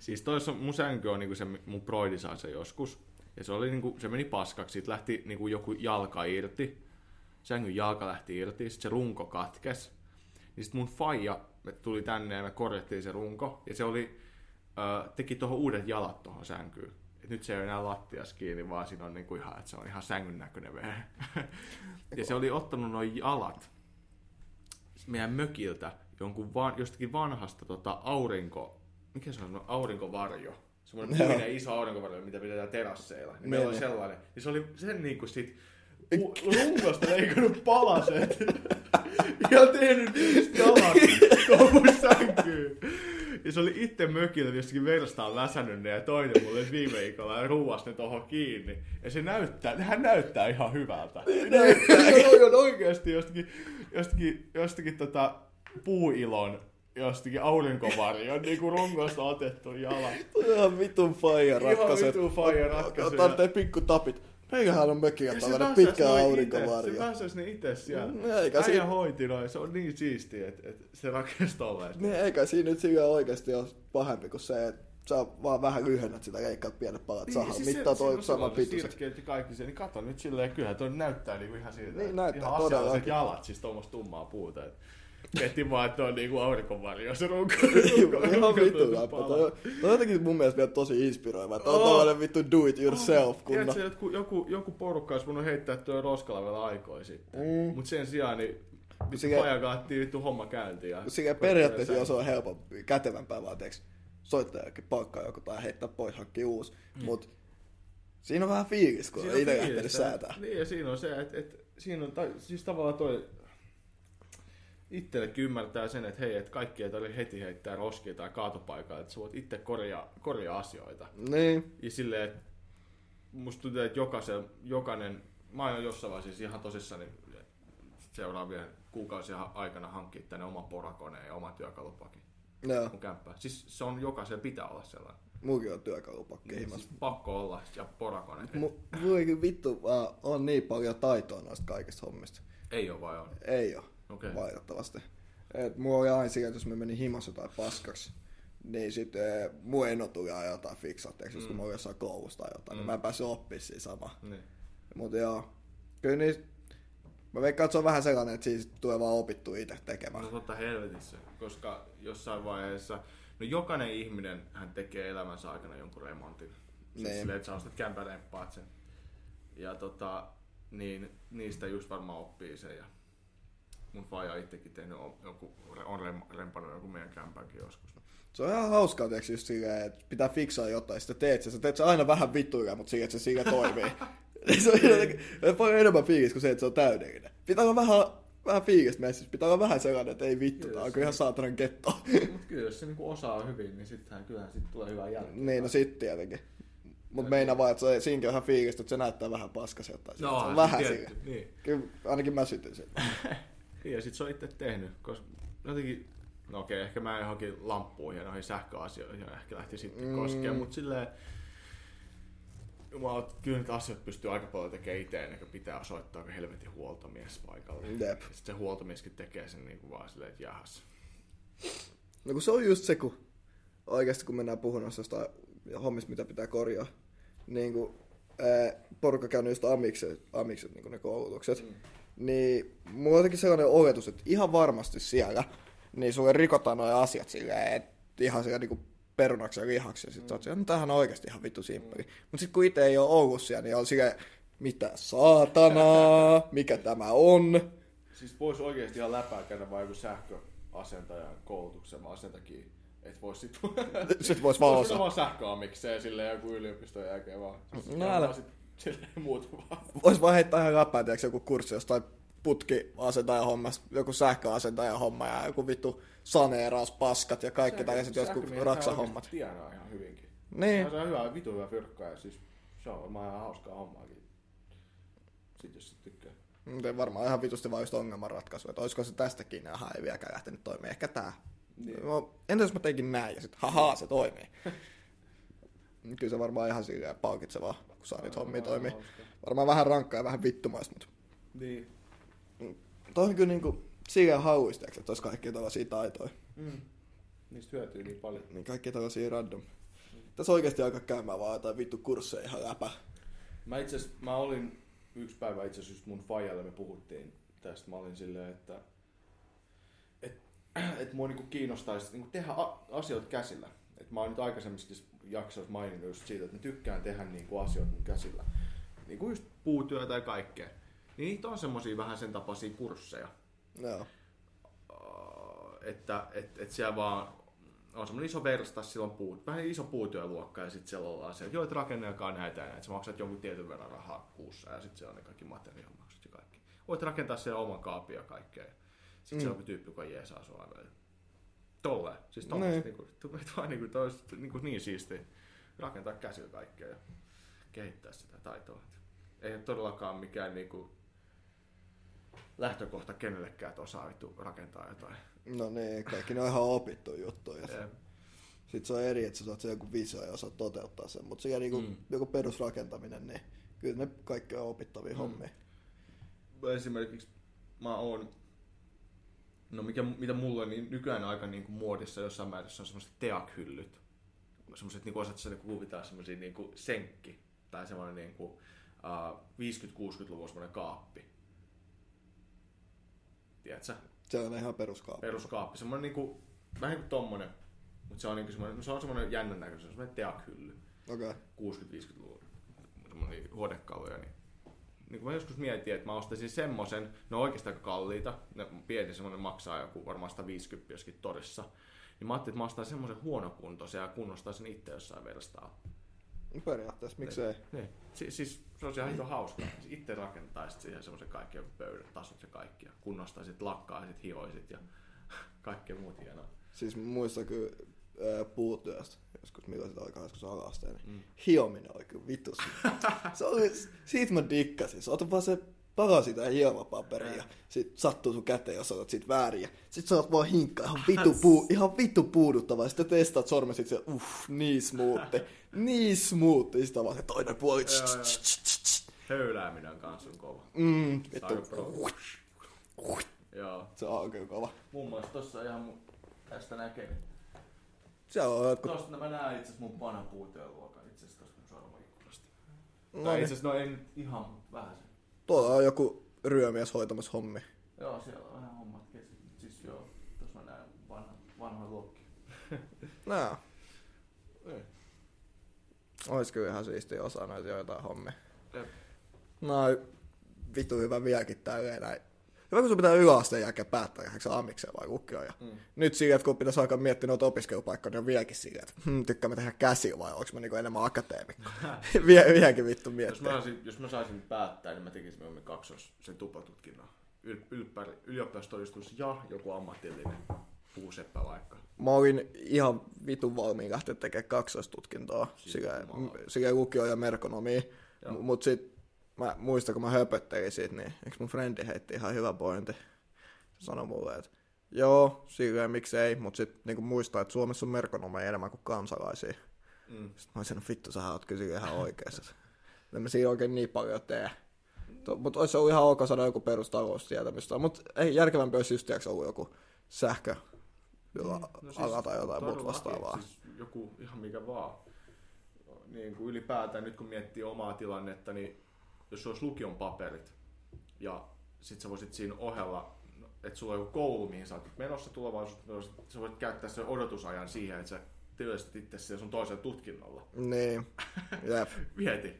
siis toissa mun sänky on niinku se, mun broidi sai se joskus. Ja se, oli niinku, se meni paskaksi, siitä lähti niinku joku jalka irti. Sängyn jalka lähti irti, sitten se runko katkes. Niin sitten mun faija tuli tänne ja me korjattiin se runko. Ja se oli, teki tuohon uudet jalat tuohon sänkyyn. Et nyt se ei ole enää lattias kiinni, vaan siinä on niinku ihan, että se on ihan sängyn näköinen vehe. ja se oli ottanut noin jalat meidän mökiltä jonkun van, jostakin vanhasta tota, aurinko, mikä se on, no, aurinkovarjo. Semmoinen puinen iso aurinkovarjo, mitä pidetään terasseilla. Niin meillä oli sellainen. Niin se oli sen niinku sit u- leikannut palaset. ja tehnyt niistä jalat tuohon sänkyyn. Ja se oli itse mökillä jostakin verstaan läsännyt ne ja toinen mulle viime viikolla ja ruuas ne tohon kiinni. Ja se näyttää, hän näyttää ihan hyvältä. Se on oikeasti jostakin, jostakin, jostakin tota puuilon, jostakin aurinkovarjon, niin kuin rungosta otettu jalat. Toi on ihan vitun faija ratkaisu. vitun faija ratkaisu. Ottaa te pikku tapit. Meikähän on mökkiä tällainen pitkä aurinkovarjo. Se väsäs ne itse siellä. Mm, eikä siinä- hoiti noin, se on niin siistiä, että, että se rakensi tolleen. Niin eikä siinä nyt sillä oikeasti ole pahempi kuin se, että sä vaan vähän lyhennät sitä leikkaat pienet palat Niin, sahan. siis Mittaa se- toi siinä on sama pituiseksi. sirkkeet ja kaikki se, niin kato nyt silleen, kyllähän toi näyttää niinku ihan siltä. Niin, että näyttää ihan asialliset todellakin. jalat, siis tuommoista tummaa puuta. Et Miettii vaan, että on niinku aurinkovarjo se runko. Ihan vittu läppä. Toi, toi on jotenkin mun mielestä vielä tosi inspiroiva. että on Oh. vittu do it yourself kunno. Tiedätkö, että joku, joku porukka olisi voinut heittää tuo roskalla vielä aikoja sitten. Mm. Mut sen sijaan niin vittu Sikä- paja kaattiin vittu homma käyntiin. Ja Sillä periaatteessa jos on helpompi, kätevämpää vaan teeks soittajakin palkkaa joku tai heittää pois, hankkii uusi. Mut siinä on vähän fiilis, kun Siinä on itse lähtenyt säätää. Niin, ja siinä on se, että, että siinä on, tai, siis tavallaan toi itsellekin ymmärtää sen, että hei, että kaikki ei tarvitse heti heittää roskia tai kaatopaikkaa, että sä voit itse korjaa, korjaa asioita. Niin, Ja silleen, että musta tuntuu, että jokaisen, jokainen, mä aion jossain vaiheessa siis ihan tosissani seuraavien kuukausien aikana hankkia tänne oma porakoneen ja oma työkalupakin joo. mun kämppään. Siis se on jokaisen pitää olla sellainen. Muukin on työkalupakki Niin, siis pakko olla ja porakone. Mu- Mulla vittu vaan on niin paljon taitoa noista kaikista hommista. Ei ole vai on? Ei oo, Okei. valitettavasti. Et mulla oli aina sillä, että jos mä menin himassa tai paskaksi, niin sitten eh, mun eno tuli aina jotain fiksaatteeksi, mm. kun mä olin jossain koulussa tai jotain, mm. niin mä en päässyt oppimaan siinä sama. Niin. Mutta joo, kyllä niin, mä veikkaan, että se on vähän sellainen, että siis tulee vaan opittu itse tekemään. No totta helvetissä, koska jossain vaiheessa, no jokainen ihminen hän tekee elämänsä aikana jonkun remontin. Siis Niin. silleen, että sä ostat kämpän remppaat sen. Ja tota, niin niistä just varmaan oppii sen. Ja mun faija on itsekin tehnyt, joku, on rem- rempannut joku meidän kämpänkin joskus. Se on ihan hauskaa, tiiäks, just silleen, että pitää fiksaa jotain, sitten teet sen. Sä teet sen aina vähän vittuilla, mutta sillä, että se sillä toimii. Se on jotenkin paljon enemmän fiilis kuin se, että se on täydellinen. Pitää olla vähän, vähän fiilistä messissä. Pitää olla vähän sellainen, että ei vittu, tää on kyllä ihan saatanan ketto. Mut kyllä jos se niinku osaa hyvin, niin sittenhän kyllähän sit tulee hyvää jälkeä. niin, no sit tietenkin. Mut meinaa vaan, että se, siinäkin on ihan fiilistä, että se näyttää vähän paskaselta. Se No, vähän tietty. Niin. Kyllä ainakin mä sytyn sen. Niin, ja sit se on itse tehnyt, koska jotenkin, no okei, ehkä mä johonkin lamppuihin ja noihin sähköasioihin ja ehkä lähti sitten Mm. mm. koskemaan, mutta silleen, Jumala, kyllä niitä asioita pystyy aika paljon tekemään itse ennen kuin pitää soittaa kuin helvetin huoltomies paikalle. Jep. Sitten se huoltomieskin tekee sen niin kuin vaan silleen, että jahas. No kun se on just se, kun oikeasti kun mennään puhumaan jostain hommista, mitä pitää korjaa, niin kun ää, porukka käynyt just amikset, amikset niin ne koulutukset, mm. Niin mulla on jotenkin sellainen oletus, että ihan varmasti siellä, niin sulle rikotaan nuo asiat silleen, että ihan siellä niin perunaksi ja lihaksi, ja sit mm. sä oot no tämähän on oikeasti ihan vittu simppeli. Mm. Mutta sitten kun itse ei ole ollut siellä, niin on silleen, mitä saatanaa, mikä tämä on. Siis voisi oikeasti ihan läpää käydä vaan joku sähköasentajan koulutuksen vaan sen takia, että voisi sit... Sitten vois vaan Voisi osaa. vaan sähköamikseen silleen joku yliopiston jälkeen vaan. Siis No älä. vaan muut vaan. Vois vaan heittää ihan läppää, tiiäks, joku kurssi jostain putkiasentaja hommas, joku sähköasentaja homma ja joku vittu saneeraus, paskat ja kaikki tällaiset jotkut raksahommat. tienaa ihan hyvinkin. Niin, Se on hyvä, vitu hyvä fyrkka ja siis se on varmaan ihan hauskaa hommaakin. Sit jos sit tykkää. mutta varmaan ihan vitusti vaan just ongelmanratkaisu, että olisiko se tästäkin, ja ei vieläkään lähtenyt toimimaan, ehkä tää. Niin. No, entä jos mä teinkin näin ja sit hahaa se toimii. Kyllä se varmaan ihan silleen palkitsevaa, kun saa niitä hommia toimii. Varmaan vähän rankkaa ja vähän vittumaista, mutta Niin. toi on kyllä niinku silleen hauista, että olisi kaikkia tällaisia taitoja. Mm. niistä hyötyy niin paljon. Niin kaikki tällaisia random. Tässä oikeasti aika käymään vaan jotain vittu kursseja ihan läpä. Mä itse mä olin yksi päivä itse asiassa mun faijalle me puhuttiin tästä. Mä olin silleen, että et, et mua niinku kiinnostaisi niinku tehdä a- asioita käsillä. Et mä oon nyt aikaisemmissa jaksoissa maininnut just siitä, että mä tykkään tehdä niinku asioita mun käsillä. Niinku just puutyötä ja kaikkea. Niin niitä on semmosia vähän sen tapaisia kursseja. Äh, että et, et siellä vaan on semmoinen iso verstas, sillä on puut, vähän iso puutyöluokka ja sitten siellä ollaan se, että joo, että rakennelkaa näitä ja näitä. Sä maksat jonkun tietyn verran rahaa kuussa ja sitten siellä on ne kaikki materiaalimaksut ja kaikki. Voit rakentaa siellä oman kaapin ja kaikkea. Sitten mm. siellä on tyyppi, joka jeesaa sua. Tolleen. Siis tommoista Niin. niinku, tu- vaan niinku, tois, niinku niin siistiä. Rakentaa käsillä kaikkea ja kehittää sitä taitoa. Ei ole todellakaan mikään niinku lähtökohta kenellekään, että osaa vittu rakentaa jotain. No niin, kaikki ne on ihan opittu juttuja. Jep. Sitten se on eri, että sä saat sen joku visio ja osaat toteuttaa sen. Mutta siellä niinku, Mm. joku perusrakentaminen, niin kyllä ne kaikki on opittavia mm. hommia. esimerkiksi mä oon, no mikä, mitä mulla on niin nykyään aika niin kuin muodissa jossain määrässä on semmoiset teakhyllyt. Semmoiset, niin sä niin kuvitella semmoisia niin kuin senkki tai semmoinen niin kuin, uh, 50-60-luvun semmoinen kaappi. Tiedätkö? Se on ihan peruskaappi. Peruskaappi, semmoinen niin kuin, vähän niin kuin tommonen, mutta se on, niin kuin semmoinen, no se on semmoinen jännän näköinen, semmoinen teakhylly. Okei. Okay. 60-50-luvun semmoinen huonekaluja, niin, niin kun mä joskus mietin, että mä ostaisin semmoisen, ne on oikeastaan aika kalliita, ne pieni semmoinen maksaa joku varmaan 150 joskin todessa, niin mä ajattelin, että mä ostan semmoisen huonokuntoisen ja kunnostaa sen itse jossain verstaa. Periaatteessa, miksei. Niin. Si- siis se on ihan hito hauskaa. Itse rakentaisit siihen semmoisen kaikki joku pöydän tasot ja kaikki ja kunnostaisit, lakkaisit, hioisit ja kaikkea muut hienoa. Siis muistan kyllä puutyöstä, joskus milloin sitä aikaa joskus alasteen, niin Mm. hiominen oli kyllä vitus. se oli, siitä mä dikkasin. Sä otat vaan se paraa sitä hielopaperia ja sit sattuu sun käteen, jos otat sit väärin. Ja sit sä oot vaan hinkkaa ihan vitu, puu, ihan vitu puuduttavaa. Ja sitten testaat sormen sit siellä, uff, niin smoothi. niin smoothi. Sitten vaan se toinen puoli. Höylääminen on kans sun kova. Mm, vittu. Joo. Se on kyllä kova. Muun muassa tossa ihan mun, tästä näkee. Siellä on jotkut... Tosta mä näen itse asiassa mun panan puutyöluokan itse asiassa tosta mun sormaikkunasta. No tai itse asiassa no ei nyt ihan, mutta vähän se. Tuolla on joku ryömies hoitamassa hommi. Joo, siellä on vähän hommat kesken. Siis joo, tossa mä näen vanha, vanhoja luokkia. Nää. Ei. Ois kyllä ihan siistiä osaa näitä joitain hommia. Jep. No, vitu hyvä vieläkin tälleen näin. Hyvä, kun sun pitää yläasteen jälkeen päättää, jääkö se amikseen vai lukioon. Ja Mm. Nyt sillä, että kun pitäisi alkaa miettiä noita opiskelupaikkoja, niin on vieläkin sillä, että hmm, tykkään mä tehdä käsiä vai onko mä niinku enemmän akateemikko. Vie, vieläkin vittu Jos miettiä. mä, saisin, jos mä saisin päättää, niin mä tekisin mieluummin kaksos sen tuplatutkinnon. Yl, ylppäri, ylioppilastodistus ja joku ammatillinen puuseppä vaikka. Mä olin ihan vitun valmiin lähteä tekemään kaksoistutkintoa, Siis sillä, sillä lukio ja merkonomia. Joo. M- Mut sit mä muistan, kun mä höpöttelin siitä, niin eikö mun frendi heitti ihan hyvä pointti. Se sanoi mulle, että joo, silleen miksei, mut sit niinku muistaa, että Suomessa on merkonomeja enemmän kuin kansalaisia. Mm. Sitten mä olisin, vittu sä oot kyllä ihan oikeassa. En mä siinä oikein niin paljon tee. To, mut olisi ollut ihan ok saada joku perustaloustietämistä. Mut ei järkevämpi olisi just ollut joku sähkö no siis, ala tai jotain muuta vastaavaa. Siis joku ihan mikä vaan. Niin kuin ylipäätään nyt kun miettii omaa tilannetta, niin jos olisi lukion paperit ja sit sä voisit siinä ohella, että sulla on joku koulu, mihin sä oot menossa tulevaisuudessa, sä voit käyttää sen odotusajan siihen, että sä työstät itse siellä sun toisella tutkinnolla. Niin, jep. Mieti.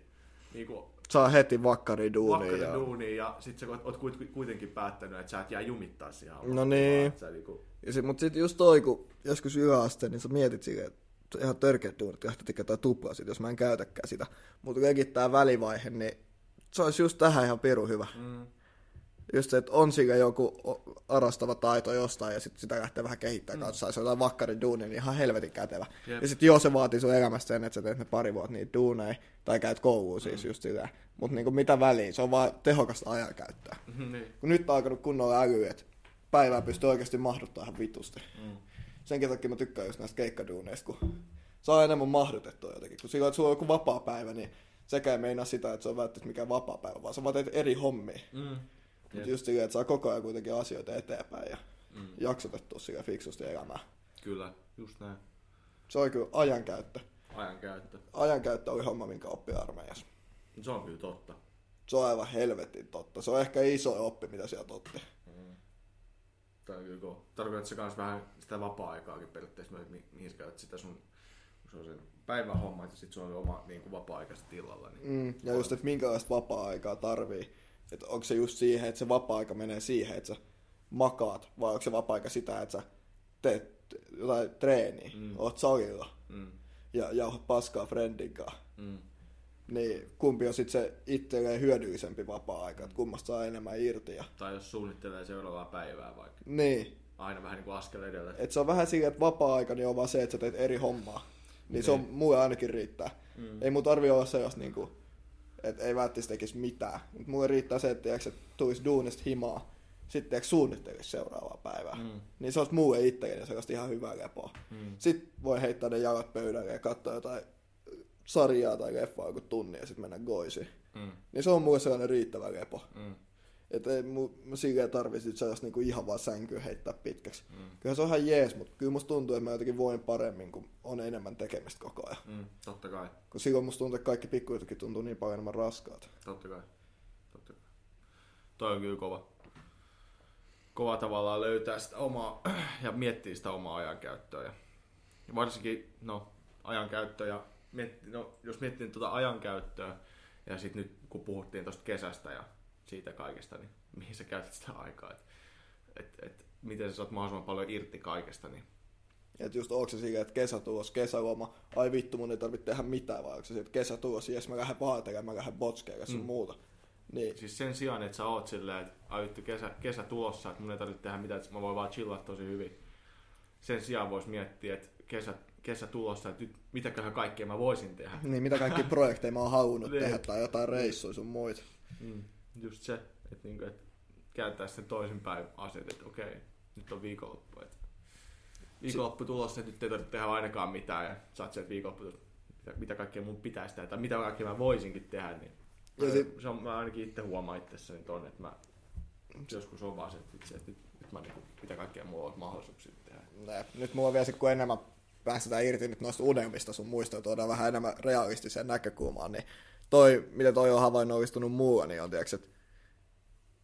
Niin kuin Saa heti vakkari duuniin. vakkari Ja... duuniin ja sit sä oot- oot kuit- kuitenkin päättänyt, että sä et jää jumittaa siihen No niin. vaan että niinku, Ja sit, mut sit just toi, kun joskus yläaste, niin sä mietit silleen, että ihan törkeät duunit, lähtee tekemään jotain tuplaa sit, jos mä en käytäkään sitä. Mutta kuitenkin tää välivaihe, niin se olisi just tähän ihan piru hyvä. mm, Just se, että on siinä joku arastava taito jostain ja sitten sitä lähtee vähän kehittämään mm. kanssa. Se on jotain vakkari duuni, niin ihan helvetin kätevä. Jep. Ja sitten jos se vaatii sun elämästä sen, että sä teet ne pari vuotta niitä duuneja, tai käyt kouluun siis just sitä. Mutta niinku mitä väliin, se on vaan tehokasta ajankäyttöä. niin. Kun nyt on alkanut kunnolla äly, että päivää pystyy oikeasti mahduttaa ihan vitusti. Mm. Senkin takia mä tykkään just näistä keikkaduuneista, kun saa enemmän mahdutettua jotenkin. Kun silloin, että sulla on joku vapaa päivä, niin sekä ei meinaa sitä, että se on välttämättä mikään vapaa päivä, vaan sä vaan teet eri hommia. Mm. Mutta just silleen, että saa koko ajan kuitenkin asioita eteenpäin ja Mm. jaksotettua sillä fiksusti elämää. Kyllä. just näin. Se on kyllä ajankäyttö. Ajankäyttö. Ajankäyttö oli homma, minkä oppi armeijassa. Se on kyllä totta. Se on aivan helvetin totta. Se on ehkä iso oppi, mitä sieltä otti. Kyllä kova. Tarkoitatko se kans vähän sitä vapaa-aikaakin periaatteessa, mi- mihin sä käytät sitä sun se on sen päivän homma, ja sitten se on oma niin kuin vapaa-aika sit illalla. Niin Mm, ja just, että minkälaista vapaa-aikaa tarvii. Että onko se just siihen, että se vapaa-aika menee siihen, että sä makaat, vai onko se vapaa-aika sitä, että sä teet jotain treeniä, mm. oot salilla mm, ja jauhat paskaa friendin kanssa. mm, Niin kumpi on sitten se itselleen hyödyllisempi vapaa-aika, että kummasta saa enemmän irti. Ja... tai jos suunnittelee seuraavaa päivää vaikka. Niin, Aina vähän niin kuin askel edellä. että se on vähän siinä, että vapaa-aika niin on vaan se, että sä teet eri hommaa. Niin se on, Niin. mulle ainakin riittää. Mm. Ei mun tarvi olla sellaista niinku, että ei välttämättä tekisi mitään. Mut mulle riittää se, että, tiiäks, että tulisi duunista himaa, sitten tiiäks, suunnittelisi seuraavaa päivää. Mm. Niin se olisi mulle itselleni sellaista ihan hyvää lepoa. Mm. Sitten voi heittää ne jalat pöydälle ja katsoa jotain sarjaa tai leffaa joku tunnin ja sitten mennä goisiin. Mm. Niin se on mulle sellainen riittävä lepo. Mm. Että ei mä silleen tarvitse sellaista niinku ihan vaan sänkyä heittää pitkäksi. Mm. Kyllä se on ihan jees, mutta kyllä musta tuntuu, että mä jotenkin voin paremmin, kun on enemmän tekemistä koko ajan. Mm. Totta kai. Kun silloin musta tuntuu, että kaikki pikkujututkin tuntuu niin paljon enemmän raskaat. Totta kai. Totta kai. Toi on kyllä kova. Kova tavallaan löytää sitä omaa ja miettiä sitä omaa ajankäyttöä. Ja, ja varsinkin, no, ajankäyttö ja mietti, no, jos miettii tuota ajankäyttöä ja sitten nyt kun puhuttiin tuosta kesästä ja siitä kaikesta, niin mihin sä käytät sitä aikaa, että et, et, miten sä saat mahdollisimman paljon irti kaikesta, niin Että just onko se silleen, että kesä tulos, kesäloma, ai vittu mun ei tarvitse tehdä mitään, vai onko se että kesä tulos, jes mä lähden vaatelemaan, mä lähden botskeille sun Mm. muuta. Niin, Siis sen sijaan, että sä oot silleen, että ai vittu, kesä, kesä tulossa, että mun ei tarvitse tehdä mitään, että mä voin vaan chillaa tosi hyvin. Sen sijaan vois miettiä, että kesä, kesä tulossa, että nyt mitäköhän kaikkea mä voisin tehdä. niin mitä kaikki projekteja mä oon halunnut Niin. tehdä tai jotain reissuja sun muita. Mm. Just se, että, niinku, että kääntää sen toisinpäin asiat, että okei, nyt on viikonloppu. Että viikonloppu tulossa, että nyt ei tarvitse tehdä ainakaan mitään ja saat sieltä viikonloppu, mitä, mitä kaikkea mun pitäisi tehdä tai mitä kaikkea mä voisinkin tehdä. Niin Ja sit- se on, mä ainakin itse huomaan itsessäni ton, että mä joskus on vaan se, että, itse, että nyt, nyt mä niinku, mitä kaikkea mulla on mahdollisuuksia tehdä. Nyt mulla on vielä sit, kun enemmän päästetään irti nyt noista unelmista sun muista tuodaan vähän enemmän realistiseen näkökulmaan, niin toi, miten toi on havainnollistunut muulla, niin on tiiäks, että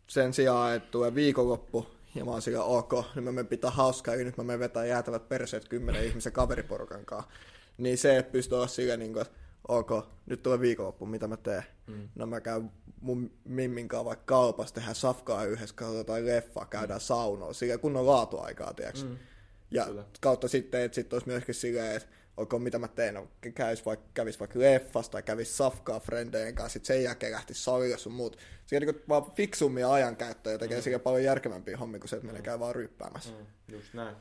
sen sijaan, että tulee viikonloppu ja mä oon sillä ok, nyt mä menen pitää hauskaa, ja nyt mä menen vetää jäätävät perseet kymmenen ihmisen kaveriporukan kanssa. Niin se, että pystyy olla sillä niin kuin, että ok, nyt tulee viikonloppu, mitä mä teen? Mm. No mä käyn mun mimmin kanssa vaikka kaupassa, tehdään safkaa yhdessä, katsotaan leffaa, käydään saunoa, sillä kunnon laatuaikaa, tiiäks. Mm. Ja Kyllä. kautta sitten, että sitten olisi myöskin silleen, että onko mitä mä teen, no, kävis vaikka, kävis vaikka leffassa tai kävis safkaa frendejen kanssa, sitten sen jälkeen lähti salille sun muut. Siinä niin vaan fiksummia ajankäyttöä ja tekee mm. paljon järkevämpiä hommia kuin se, että meillä käy vaan ryyppäämässä. Mm. Mm. Just näin.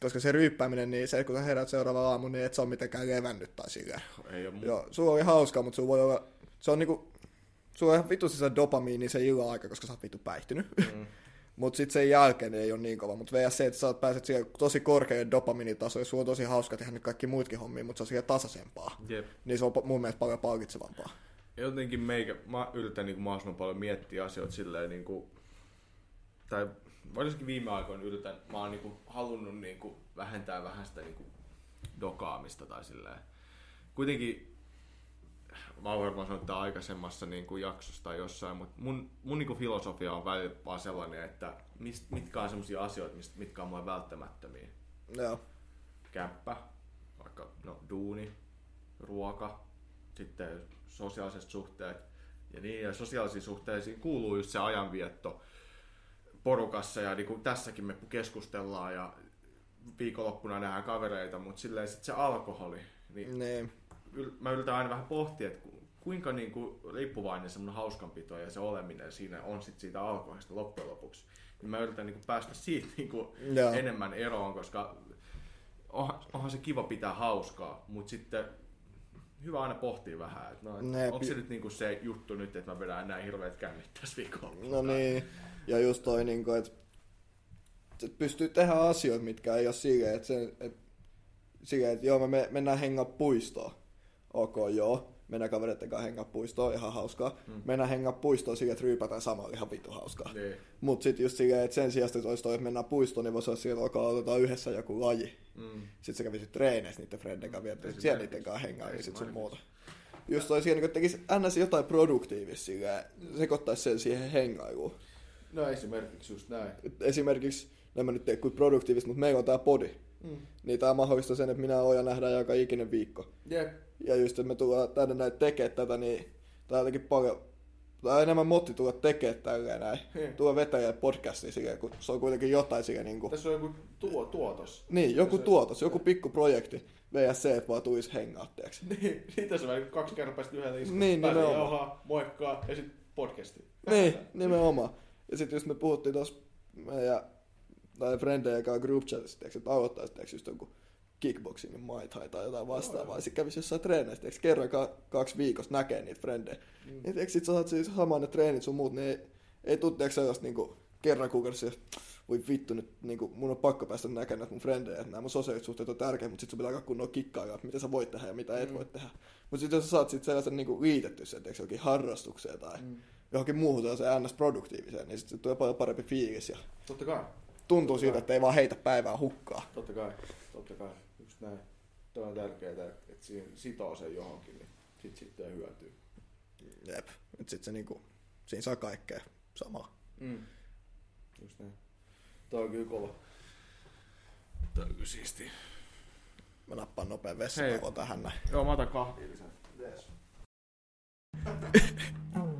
Koska se ryyppääminen, niin se, kun sä herät seuraava aamu, niin et sä ole mitenkään levännyt tai silleen. Ei ole mu- Joo, sulla oli hauskaa, mutta sulla voi olla, se on niinku, sulla on ihan vittu se dopamiini se illan aika, koska sä oot vittu päihtynyt. Mm. Mutta sitten sen jälkeen ei ole niin kova. Mutta VS se, että sä pääset siihen tosi korkealle dopamiinitasolle, ja sulla on tosi hauska tehdä nyt kaikki muutkin hommia, mutta se on siihen tasaisempaa. Jep. Niin se on mun mielestä paljon palkitsevampaa. jotenkin meikä, mä yritän niin mahdollisimman paljon miettiä asioita silleen niin kuin, tai varsinkin viime aikoina yritän, mä oon niin kuin, halunnut niin kuin, vähentää vähän sitä niin kuin, dokaamista tai silleen. Kuitenkin, mä oon varmaan sanonut tää aikaisemmassa niin kuin, jaksossa tai jossain, mutta mun, mun niin kuin, filosofia on välillä vaan sellainen, että mist, mitkä on sellaisia asioita, mist, mitkä on mulle välttämättömiä. Joo. Kämppä, vaikka no, duuni, ruoka, sitten sosiaaliset suhteet. Ja niin, ja sosiaalisiin suhteisiin kuuluu just se ajanvietto porukassa, ja niin kuin tässäkin me keskustellaan, ja viikonloppuna nähdään kavereita, mutta silleen sit se alkoholi, niin Niin. yl- mä yritän aina vähän pohtia, että kuinka niin kuin riippuvainen semmoinen hauskanpito ja se oleminen siinä on sit siitä alkoholista loppujen lopuksi. Niin mä yritän niin kuin päästä siitä niin kuin enemmän eroon, koska onhan, onhan se kiva pitää hauskaa, mutta sitten hyvä aina pohtia vähän, että no, et Ne- onko se nyt niinku se juttu nyt, että mä vedän näin hirveät kännit tässä viikolla. No niin. Ja just toi, niin kuin, että et pystyy tehdä asioita, mitkä ei ole silleen, että, että, silleen, että joo, me me- mennään hengaa puistoon. Ok, joo. Mennään kavereiden kanssa hengaa puistoon, ihan hauskaa. Mm. Mennään hengaa puistoon sillä, että ryypätään samalla ihan vittu hauskaa. Niin. Mut sit just silleen, että sen sijaan, että olisi toi, että mennään puistoon, niin voisi olla sillä, että otetaan yhdessä joku laji. Mm. Sitten se kävisi treeneissä niiden friendien kanssa, Esimerkiksi. siellä niiden kanssa hengaa ja sit sun muuta. Just toi siihen, että tekisi ns. jotain produktiivista silleen, sekoittaisi sen siihen hengailuun. No esimerkiksi just näin. Esimerkiksi, en mä nyt tee kuin produktiivista, mutta meillä on tää podi. Mm. Niin tää mahdollistaa sen, että minä ja Oja nähdään joka ikinen viikko. Jep. Ja just, että me tullaan tänne näin tekemään tätä, niin tää on jotenkin paljon, tää on enemmän motti tulla tekemään tälleen näin. Hmm. Tulla vetäjä podcastia silleen, kun se on kuitenkin jotain silleen niinku... Tässä on joku tuo, tuotos. Niin, joku Se- tuotos, joku pikku projekti. VS se, että vaan tulisi hengaatteeksi. Niin, siitä se on kaksi kertaa päästä yhdellä iskulla. Niin, Pääsee nimenomaan. jauhaa, moikkaa ja sitten podcasti. Niin, nimenomaan. Ja sitten just me puhuttiin tuossa meidän tai frendejä kanssa group chatissa, että aloittaisi just jonkun kickboxingin Muay Thai tai jotain vastaavaa. Sitten kävisi jossain treeneissä, tiiäks, kerran ka- kaksi viikossa näkee niitä frendejä. Mm. Niin tiiäks, sit sä saat siis samaan ne treenit sun muut, niin ei, ei tuu tiiäks, sellaista niinku kerran kuukaudessa, että voi vittu nyt, niinku, mun on pakko päästä näkemään näitä mun frendejä, että nämä mun sosiaaliset suhteet on tärkeitä, mutta sit sun pitää alkaa kunnolla kikkailla, että mitä sä voit tehdä ja mitä et Mm. voi tehdä. Mutta sitten jos sä saat sit sellaisen niinku liitetty sen, tiiäks, johonkin harrastukseen tai Mm. johonkin muuhun sellaiseen ns-produktiiviseen, niin sitten tulee paljon parempi fiilis ja Totta kai. tuntuu siltä, että ei vaan heitä päivää hukkaa. Totta kai. Totta kai. Näin. Tuo on tärkeää, että, että siinä sitoo sen johonkin, niin sit sitten hyötyy. Jep. Nyt sit se niinku, siinä saa kaikkea samaa. Mm. Just näin. Toi on kyllä kova. Toi on kyllä siisti. Mä nappaan nopean vessan tähän näin. Joo, mä otan kahvia lisää. Yes.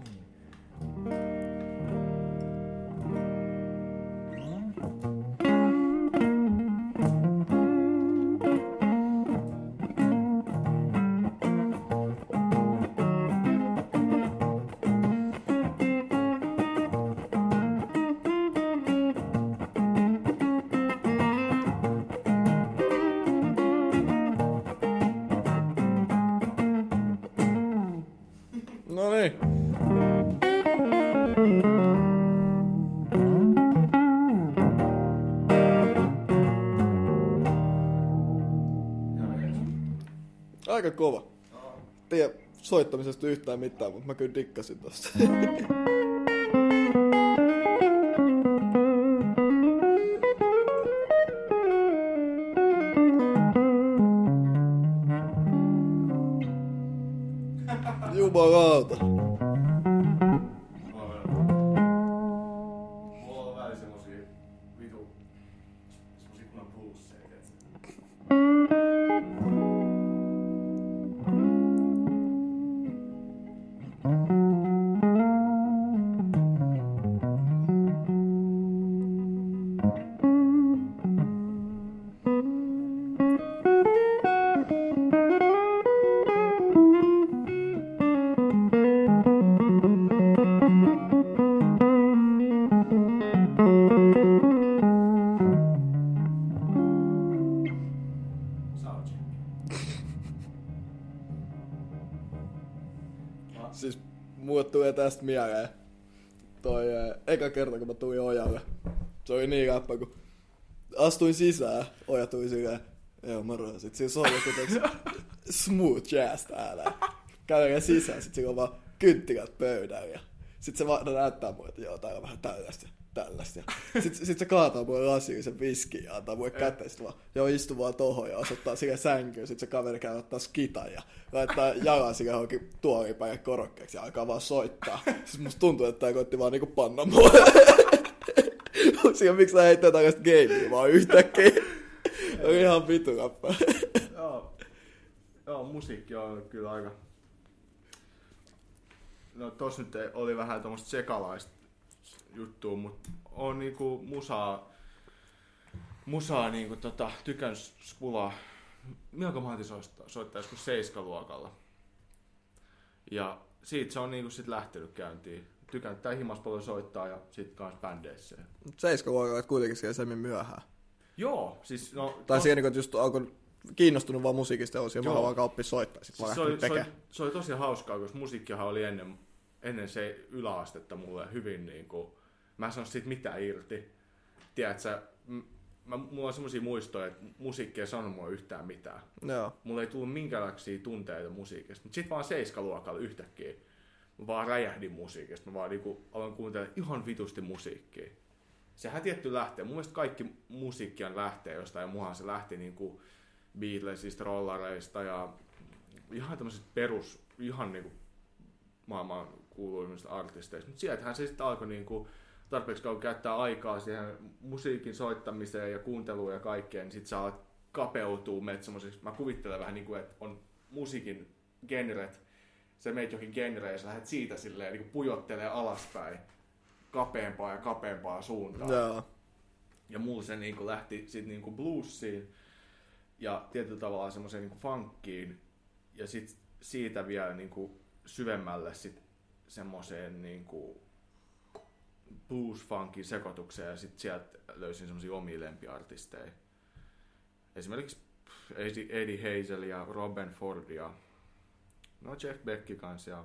kova. Tiedä soittamisesta yhtään mitään, mutta mä kyllä dikkasin tosta. tästä mieleen toi ää, eka kerta, kun mä tulin ojalle. Se oli niin läppä, kun astuin sisään, oja tuli silleen, joo moro, sit siinä soi teks, smooth jazz täällä. Kävelee sisään, sit sillä on vaan kynttilät pöydällä. Sit se vaan näyttää mulle, että joo, täällä on vähän tällaista tällaista. Ja sit, sit se kaataa mulle lasiin sen viski ja antaa mulle kättä, sit vaan, joo istu vaan tohon ja osoittaa sille sänkyyn. Sit se kaveri käy ottaa skitan ja laittaa jalan sille johonkin tuoliin päin korokkeeksi ja alkaa vaan soittaa. Siis musta tuntuu, että tää koitti vaan niinku panna mua. Siinä miksi tää heittää tällaista gamea vaan yhtäkkiä. Oli ihan vitu läppä. Joo. Joo, musiikki on kyllä aika... No tos nyt oli vähän tommoista sekalaista juttua, mutta on niinku musaa, musaa niinku tota, tykännyt skulaa. Milloin mä otin soittaa, soittaa joskus seiskaluokalla. Ja siitä se on niinku sit lähtenyt käyntiin. Tykännyt tää himas paljon soittaa ja sit kans bändeissä. Seiska luokalla, että kuitenkin siellä semmin myöhään. Joo, siis no... Tai tos- siihen, että just alkoi kiinnostunut vaan musiikista ja Joo. vaan oppia soittaa. Sitten Siis vaan se, oli, se, oli, se oli tosi hauskaa, koska musiikkihan oli ennen, ennen se yläastetta mulle hyvin niin kuin, mä en saanut siitä mitään irti. Tiedätkö, mä, mulla on semmoisia muistoja, että musiikki ei sanonut mua yhtään mitään. Joo. Mulla ei tullut minkäänlaisia tunteita musiikista. Mutta sitten vaan seiskaluokalla yhtäkkiä mä vaan räjähdin musiikista. Mä vaan niinku aloin kuuntelemaan ihan vitusti musiikkia. Sehän tietty lähtee. Mun mielestä kaikki musiikkian lähtee jostain. Ja muhan se lähti niinku Beatlesista, rollareista ja ihan tämmöisistä perus, ihan niinku maailman kuuluimmista artisteista. Mutta sieltähän se sitten alkoi niinku tarpeeksi kauan käyttää aikaa siihen musiikin soittamiseen ja kuunteluun ja kaikkeen, niin sit sä alat kapeutuu semmoiseksi, mä kuvittelen vähän niin kuin, että on musiikin genret, sä meet johonkin genreen ja sä lähdet siitä silleen niin pujottelee alaspäin kapeampaa ja kapeampaa suuntaan. Joo. Ja mulla se niin kuin lähti sit niin kuin bluesiin ja tietyllä tavalla semmoiseen niin funkkiin ja sit siitä vielä niin kuin syvemmälle sit semmoiseen niin kuin blues-funkin sekoitukseen ja sitten sieltä löysin semmoisia omia lempiartisteja. Esimerkiksi Eddie Hazel ja Robin Ford ja no Jeff Beck kanssa ja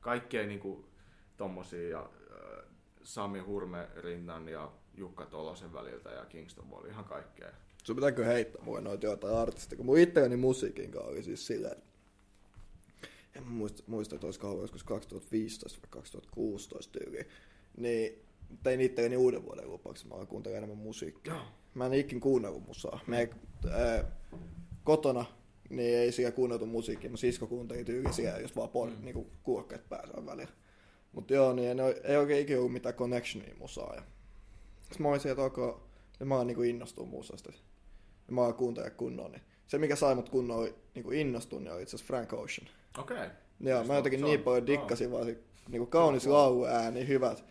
kaikkea niinku tommosia ja äh, Sami Hurme-rinnan ja Jukka Tolosen väliltä ja Kingston Wall, ihan kaikkea. Sun pitääkö heittää mulle noita jotain artisteja, kun mun itseäni musiikin kanssa oli siis silleen, en muista, muista että olisiko ollut joskus 2015 vai 2016 tyyliin niin tein itselleni uuden vuoden lupaksi, mä kuuntelin enemmän musiikkia. Mä en ikin kuunnellut musaa. Me ää, kotona niin ei siellä kuunneltu musiikkia. Mun sisko kuunteli tyyli siellä, jos vaan pon, mm. niinku kuokkeet pääsee välillä. Mutta joo, niin ei, ei oikein ikinä ollut mitään connectionia musaa. Ja... Sitten mä olisin, että okay, mä oon niinku innostunut musasta. Ja mä oon kuuntelemaan kunnon. Niin se, mikä sai mut kunnon niinku innostua, niin oli itse asiassa Frank Ocean. Okei. Okay. Joo, mä jotenkin niin paljon dikkasin vaan niinku kaunis laulu ääni, hyvät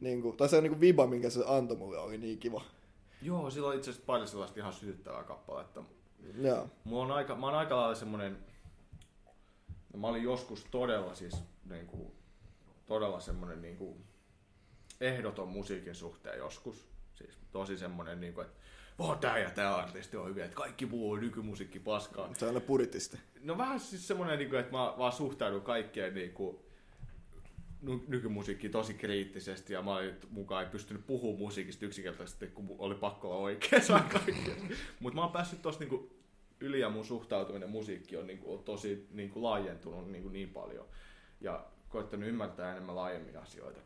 niin kuin, tai se niin kuin viba, minkä se antoi mulle, oli niin kiva. Joo, sillä on itse asiassa pari sellaista ihan sytyttävää kappaletta. Joo. Mulla on aika, mä oon aika lailla semmonen, no mä olin joskus todella siis niin kuin, todella semmonen niin kuin, ehdoton musiikin suhteen joskus. Siis tosi semmonen, niin kuin, että vaan tää ja tää artisti on hyvä, että kaikki muu on nykymusiikki paskaa. Se on purististi. No vähän siis semmonen, niin kuin, että mä vaan suhtaudun kaikkeen niin kuin, nykymusiikki tosi kriittisesti ja mä olin mukaan ei pystynyt puhumaan musiikista yksinkertaisesti, kun oli pakko olla oikeassa Mutta mä oon päässyt tossa niinku yli ja mun suhtautuminen musiikki on, niinku, tosi niinku laajentunut niinku niin paljon. Ja koittanut ymmärtää enemmän laajemmin asioita.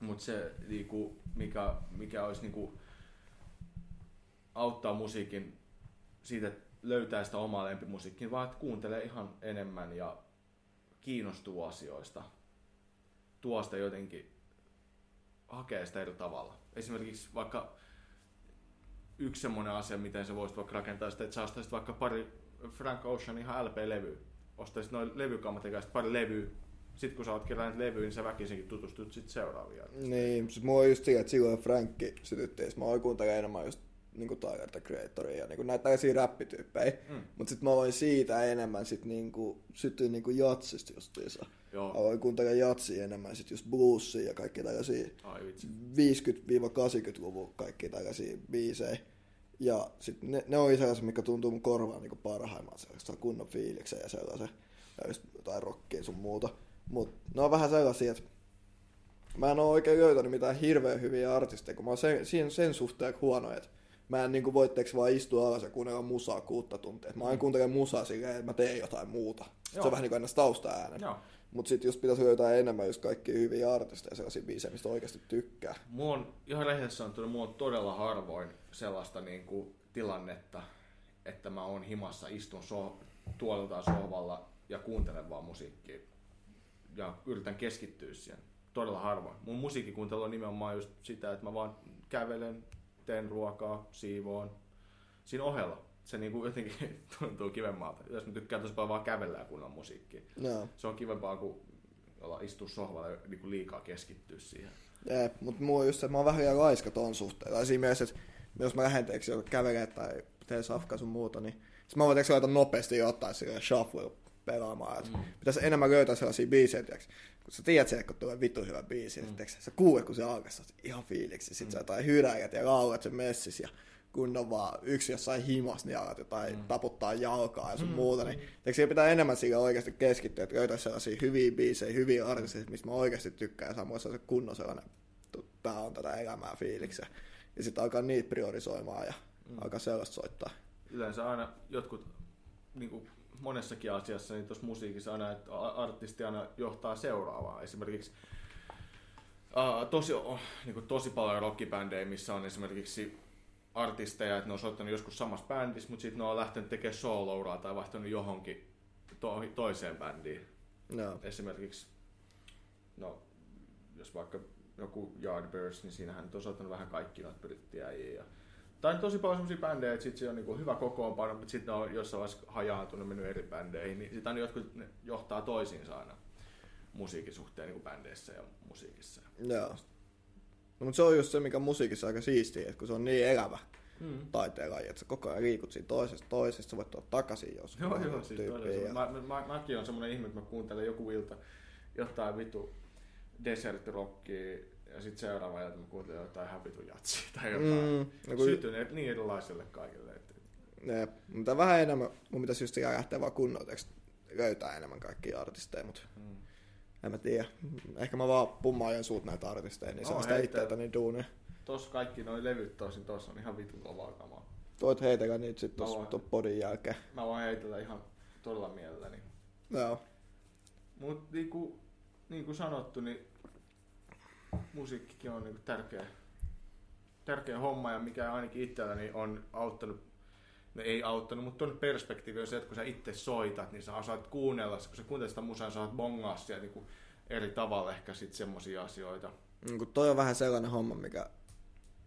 Mutta se, niinku, mikä, mikä olisi niinku, auttaa musiikin siitä, että löytää sitä omaa lempimusiikkia, vaan että kuuntelee ihan enemmän ja kiinnostuu asioista tuosta jotenkin hakee sitä eri tavalla. Esimerkiksi vaikka yksi semmoinen asia, miten sä voisit vaikka rakentaa sitä, että sä ostaisit vaikka pari Frank Ocean ihan LP-levyä. Ostaisit noin levykammat ja pari levyä. Sitten kun sä oot kerännyt levyä, niin sä väkisinkin tutustut sit seuraavia. Niin, siis mulla on just sillä, että silloin Frankki sytytti, mä oon kuuntelemaan enemmän just niinku Tyler the Creatoria ja niinku näitä tällaisia räppityyppejä. Mm. Mutta sitten mä aloin siitä enemmän sit niinku, syttyin niinku jatsista justiinsa. Joo. Aloin kuuntelemaan jatsia enemmän sit just bluesia ja kaikki tällaisia 50-80-luvun kaikki tällaisia biisejä. Ja sitten ne, ne oli sellaisia, mikä tuntuu mun korvaan niinku parhaimman, sellaista kunnon fiiliksen ja sellaisen, ja just jotain rockia sun muuta. Mut ne on vähän sellaisia, että mä en oo oikein löytänyt mitään hirveän hyviä artisteja, kun mä oon sen, sen, sen suhteen huono, että mä en niinku voitteeksi vaan istua alas ja kuunnella musaa kuutta tuntia. Mä aina kuuntelen musaa silleen, että mä teen jotain muuta. Joo. Se on vähän niin kuin aina tausta äänen. Mutta sitten jos pitäisi löytää enemmän just kaikki hyviä artisteja, sellaisia biisejä, mistä oikeasti tykkää. Mulla on ihan rehellisesti sanottuna, mulla on todella harvoin sellaista niinku tilannetta, että mä oon himassa, istun so- tuoliltaan sohvalla ja kuuntelen vaan musiikkia. Ja yritän keskittyä siihen. Todella harvoin. Mun musiikkikuuntelu on nimenomaan just sitä, että mä vaan kävelen, teen ruokaa, siivoon. Siinä ohella se niinku jotenkin tuntuu kivemmalta. Jos mä tykkään tosi paljon vaan kävellä ja kuunnella musiikkia. No. Se on kivempaa kuin olla istua sohvalla ja niinku liikaa keskittyä siihen. Jep, mutta mulla on just se, että mä oon vähän liian laiska ton suhteen. Tai siinä mielessä, että jos mä lähden teeksi kävelee tai teen safkaa sun muuta, niin sit mä voin teeksi laittaa nopeasti jotain sille shuffle pelaamaan. Mm. Pitäisi enemmän löytää sellaisia biisejä, tiiäks. kun sä tiedät sen, kun tulee vittu hyvä biisi, mm. niin sä kuulet, kun se alkaa, ihan fiiliksi. Sitten mm. sä jotain hyräjät ja laulat sen messis ja kun on vaan yksi jossain himas, niin alat jotain mm. taputtaa jalkaa ja sun mm. muuta, niin mm. pitää enemmän siihen oikeasti keskittyä, että löytää sellaisia hyviä biisejä, hyviä artisteja, mistä mä oikeasti tykkään, ja samoin se kunnon sellainen, tää on tätä elämää fiiliksen. ja sitten alkaa niitä priorisoimaan ja mm. alkaa sellaista soittaa. Yleensä aina jotkut, niin kuin monessakin asiassa, niin tuossa musiikissa aina, että artisti aina johtaa seuraavaa. Esimerkiksi uh, tosi, oh, niin kuin tosi paljon rockibändejä, missä on esimerkiksi artisteja, että ne on soittanut joskus samassa bändissä, mutta sitten ne on lähtenyt tekemään soolouraa tai vaihtanut johonkin to- toiseen bändiin. No. Esimerkiksi, no, jos vaikka joku Yardbirds, niin siinähän on soittanut vähän kaikki noita brittiäjiä. Ja... Tai on tosi paljon sellaisia bändejä, että sit se on niinku hyvä kokoonpano, mutta sitten on jossain vaiheessa hajaantunut mennyt eri bändeihin, niin sitten jotkut ne johtaa toisiinsa aina musiikin suhteen niin bändeissä ja musiikissa. Joo. No, mutta se on just se, mikä musiikissa on aika siistiä, että kun se on niin elävä mm. taiteen laji, että sä koko ajan liikut siinä toisesta toisesta, sä voit tuoda takaisin jos Joo, joo, siis ja... mä, mä, mä, mäkin on semmoinen ihme, että mä kuuntelen joku ilta jotain vitu desert rockia ja sitten seuraava ilta mä kuuntelen jotain ihan vitu jatsia tai jotain. Mm, no kun... Sytyneet niin erilaiselle kaikille. Että... Ne, mutta vähän enemmän, mun pitäisi just lähteä vaan kunnolla löytää enemmän kaikkia artisteja, mutta mm en mä tiedä. Ehkä mä vaan pummaan suut näitä artisteja, niin no, saa sitä itteitä niin duunia. Tos kaikki noin levyt tosin, tossa on ihan vitun kovaa kamaa. Voit heitellä niitä sit tossa tuon podin jälkeen. Mä voin heitellä ihan todella mielelläni. Joo. Mut niinku, niinku sanottu, niin musiikkikin on niinku tärkeä, tärkeä homma ja mikä ainakin itselläni on auttanut no ei auttanut, mutta tuonne perspektiivi on se, että kun sä itse soitat, niin sä osaat kuunnella, kun sä kuuntelet sitä musaa, sä saat bongaa sieltä niin eri tavalla ehkä sitten semmoisia asioita. Niin kuin toi on vähän sellainen homma, mikä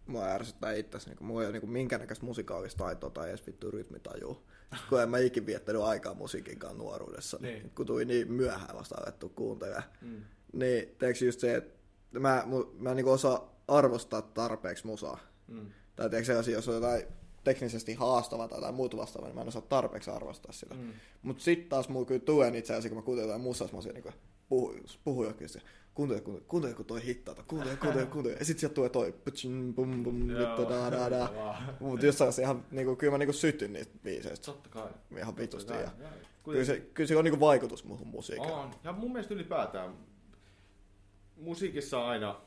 mua ärsyttää itse, niin mulla ei ole niin minkäännäköistä musikaalista taitoa tai edes vittu rytmitajua. kun en mä ikin viettänyt aikaa musiikinkaan nuoruudessa, niin. kun tuli niin myöhään vasta alettu kuuntelemaan. Mm. Niin teekö just se, että mä, mä niin osaa arvostaa tarpeeksi musaa. Mm. Tai teekö sellaisia, jos on jotain teknisesti haastava tai jotain muuta vastaavaa, niin mä en osaa tarpeeksi arvostaa sitä. Mm. Mutta sitten taas mulla kyllä tuen itse asiassa, kun mä kuuntelen jotain musta, mä niin puhu, puhu jokin, kuuntele, kuuntele, kuuntele, kun toi hittaa, kuuntele, kuuntele, kuuntele. Ja sit sieltä tulee toi putsin, bum, bum, vittu, da, da, da. Mutta jossain ihan, niinku, kyllä mä niinku sytyn niistä biiseistä. Totta kai. Ihan vitusti. Ja, kyllä, se, kyllä se on niinku vaikutus muuhun musiikkiin. On. Ja mun mielestä ylipäätään musiikissa aina,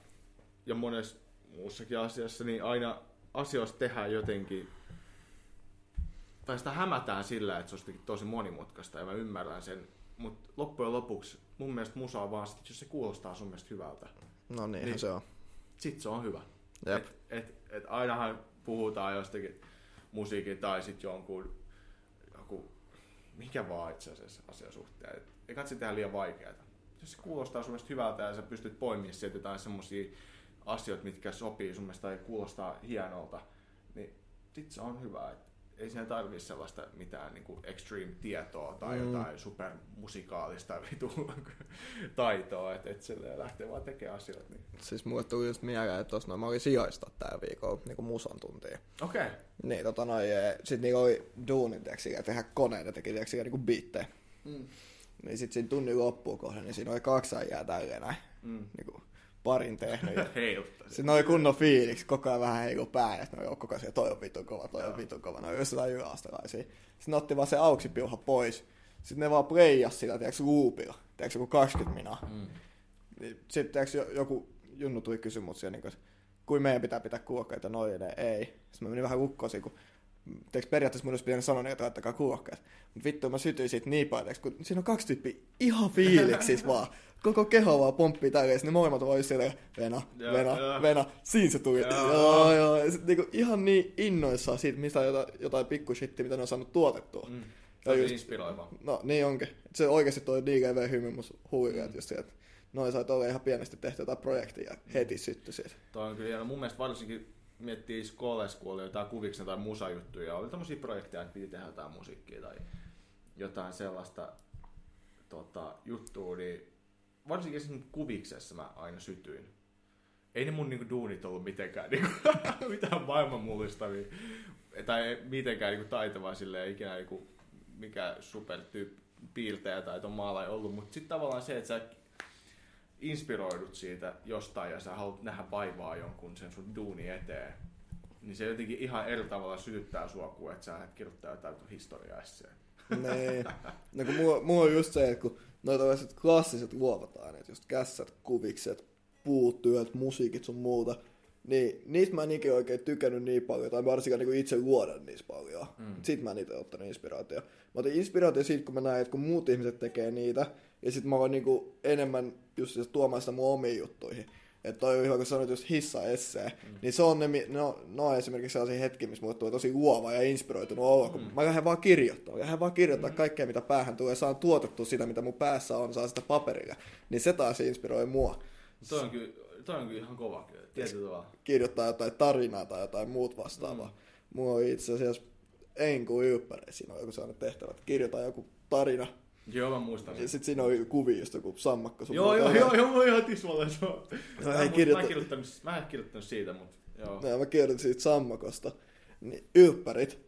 ja monessa muussakin asiassa, niin aina asioista tehdään jotenkin tai sitä hämätään sillä, että se olisi tosi monimutkaista ja mä ymmärrän sen, mutta loppujen lopuksi mun mielestä musa on vaan sit, jos se kuulostaa sun mielestä hyvältä. No niin, niin se on. Sit se on hyvä. Et, et, et ainahan puhutaan jostakin musiikin tai sit jonkun, joku, mikä vaan itse asiassa asian suhteen. Et, ei katsi tehdä liian vaikeaa. Jos se kuulostaa sun mielestä hyvältä ja sä pystyt poimimaan sieltä jotain semmosia asioita, mitkä sopii sun mielestä tai kuulostaa hienolta, niin sit se on hyvä. Et ei siinä tarvii sellaista mitään niin kuin extreme tietoa tai mm. jotain supermusikaalista vitu taitoa, että et sille lähtee vaan tekemään asioita. Niin. Siis mulle tuli just mieleen, että tuossa mä olin sijoista tää viikolla niin kuin musan tuntia. Okei. Okay. Niin, tota noin, sit niillä oli duunit, ja tehdä koneita, teki tiiäks, niin kuin biittejä. Mm. Niin sit siinä tunnin loppuun kohden, niin siinä oli kaksi äijää tälleen näin. Mm. Niin kuin, parin tehnyt. Ja Sitten oli kunnon fiiliksi, koko ajan vähän heilu pää, että no joo, koko ajan toi on vitun kova, toi on vitun kova, no jos jotain yläastelaisia. Sitten otti vaan se auksipiuha pois. Sitten ne vaan playas sillä, tiedätkö, loopilla, tiedätkö, joku 20 minaa. Mm. Niin, sitten tiedätkö, joku junnu tuli siellä, niin kuin, kuin meidän pitää pitää kuokkaita noin, ei. Sitten mä menin vähän lukkoon, kun Teekö periaatteessa mun olisi pitänyt sanoa, että laittakaa kuokkaat. Mutta vittu, mä sytyin siitä niin paljon, kun siinä on kaksi tyyppiä ihan fiiliksis vaan. Koko keho vaan pomppii tälle, ne molemmat vaan siellä, Vena, ja, Vena, ja. Vena, siinä se tuli. Ja. Joo, joo. Ja sit, niinku, ihan niin innoissaan siitä, mistä on jotain, jotain pikkushitti, mitä ne on saanut tuotettua. Mm. Ja just, inspiroiva. No niin onkin. Se oikeasti toi DGV-hymy mun huivi, mm. just että noin sai olla ihan pienesti tehty jotain projektia ja heti syttyi siitä. Toi on kyllä, mun mielestä varsinkin miettii Scholes, kun oli jotain kuviksen tai musajuttuja, oli tämmöisiä projekteja, että piti tehdä jotain musiikkia tai jotain sellaista tota, juttua, niin varsinkin siinä kuviksessa mä aina sytyin. Ei ne mun niinku duunit ollut mitenkään niinku, mitään maailman mullistavia, tai mitenkään niinku taitavaa silleen, ikinä niinku, mikä supertyyppi piirtejä tai ton maala ei ollut, mutta sitten tavallaan se, että sä inspiroidut siitä jostain ja sä haluat nähdä vaivaa jonkun sen sun duuni eteen, niin se jotenkin ihan eri tavalla sytyttää sua kuin että sä kirjoittaa jotain historiaa. Niin. No kun mulla, mulla on just se, että kun noita klassiset luovat aineet, just kässät, kuvikset, puutyöt, musiikit sun muuta, Niin niistä mä en ikinä oikein tykännyt niin paljon, tai varsinkaan niin itse luoda niistä paljon. Mm. Siitä mä en itse ottanut inspiraatio. Mä otin inspiraatio siitä, kun mä näin, että kun muut ihmiset tekee niitä, ja sitten mä oon niin enemmän just tuomaan sitä mun omiin juttuihin. Että toi on ihan kun sanoit just hissa essee, mm. niin se on ne, no, no esimerkiksi sellaisia hetkiä, missä mulle tulee tosi luova ja inspiroitunut olla, kun mm. mä lähden vaan kirjoittaa, lähden vaan kirjoittaa mm. kaikkea, mitä päähän tulee, saan tuotettua sitä, mitä mun päässä on, saa sitä paperilla, niin se taas inspiroi mua. Toi on kyllä, toi on kyllä ihan kova kyllä, tietyllä tavalla. Kirjoittaa jotain tarinaa tai jotain muut vastaavaa. Mm. Mulla on itse asiassa Enku Ylppäre, siinä on joku sellainen tehtävä, että kirjoittaa joku tarina, Joo, mä muistan. Ja sit siinä on kuvia just joku sammakko. Sun joo, joo, joo, joo, mä ihan tismalle se on. Mä, kirjoita... mä, kirjoittanut, mä en kirjoittanut siitä, mutta joo. No, mä kirjoitin siitä sammakosta. Niin, ylppärit.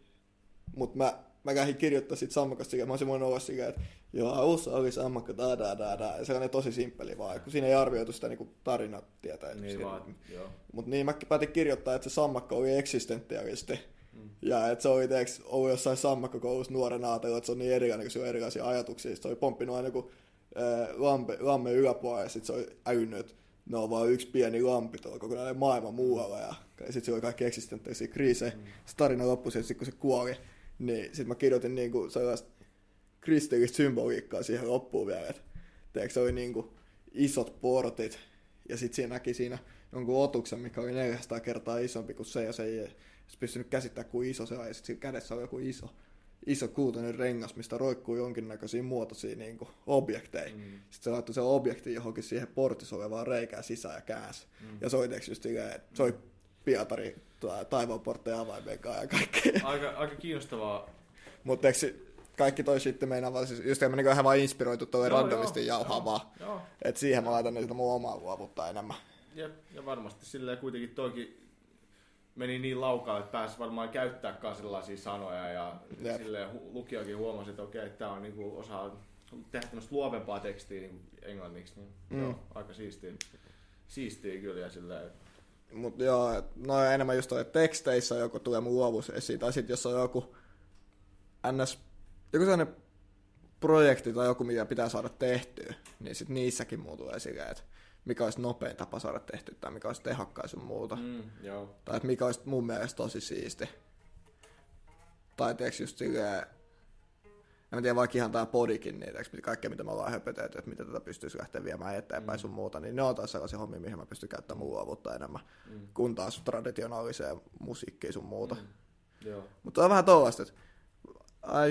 Mut mä, mä kähin kirjoittaa siitä sammakosta, mä olisin voinut olla sillä, että joo, alussa oli sammakko, da, da, da, da. Ja se on tosi simppeli vaan, kun siinä ei arvioitu sitä niinku tarinat tietää. Niin vaan, joo. Mut niin mä päätin kirjoittaa, että se sammakko oli eksistentialisti ja että se oli teeks, ollut jossain sammakkokoulussa nuorena ajatellut, että se on niin erilainen, kun se on erilaisia ajatuksia. Se oli pomppinut aina kuin lampe, lamme yläpuolella ja sitten se oli älynyt, että ne on vain yksi pieni lampi tuolla kokonainen maailma muualla. Ja, sitten se oli kaikki eksistentteisiä kriisejä. Mm. Se tarina loppui sitten, kun se kuoli. Niin sitten mä kirjoitin niinku sellaista kristillistä symboliikkaa siihen loppuun vielä. Että teekö, se oli niinku isot portit. Ja sitten siinä näki siinä jonkun otuksen, mikä oli 400 kertaa isompi kuin se, ja se pystynyt käsittämään, kuin iso se on, ja sitten kädessä on joku iso, iso kultainen rengas, mistä roikkuu jonkinnäköisiä muotoisia niin kuin, objekteja. Mm. Sitten se laittoi se objekti johonkin siihen portissa olevaan reikään sisään ja käänsi. Mm. Ja soiteeksi just silleen, että soi Pietari taivaanportteja avaimen kanssa ja kaikkea. Aika, aika kiinnostavaa. Mutta kaikki toi sitten meinaa vaan, siis just mä niin ihan vaan inspiroitu tuolle randomisti jauhaa vaan. Että siihen mä laitan sitä mun omaa luovuutta enemmän. Jep, ja varmasti silleen kuitenkin toikin meni niin laukaa, että pääsi varmaan käyttääkään sellaisia sanoja ja yep. silleen lukijakin huomasi, että okei, tämä on niinku osa tehdä tämmöistä luovempaa tekstiä niin englanniksi, niin mm. joo, aika siistiä, siistiä kyllä ja silleen, Mutta joo, no enemmän just että teksteissä joku tulee mun luovuus esiin, tai sitten jos on joku ns, joku sellainen projekti tai joku, mitä pitää saada tehtyä, niin sitten niissäkin muu tulee silleen, että mikä olisi nopein tapa saada tehty tai mikä olisi tehokkain sun muuta. Mm, joo. Tai että mikä olisi mun mielestä tosi siisti. Tai tiedätkö just silleen, en tiedä vaikka ihan tää podikin, niin tiedätkö, kaikkea mitä me ollaan höpötelty, että miten tätä pystyisi lähteä viemään eteenpäin mm. sun muuta, niin ne on taas sellaisia hommia, mihin mä pystyn käyttämään mun luovuutta enemmän, mm. kun taas traditionaaliseen musiikkiin sun muuta. Mm. Joo. Mutta on vähän tollasta, että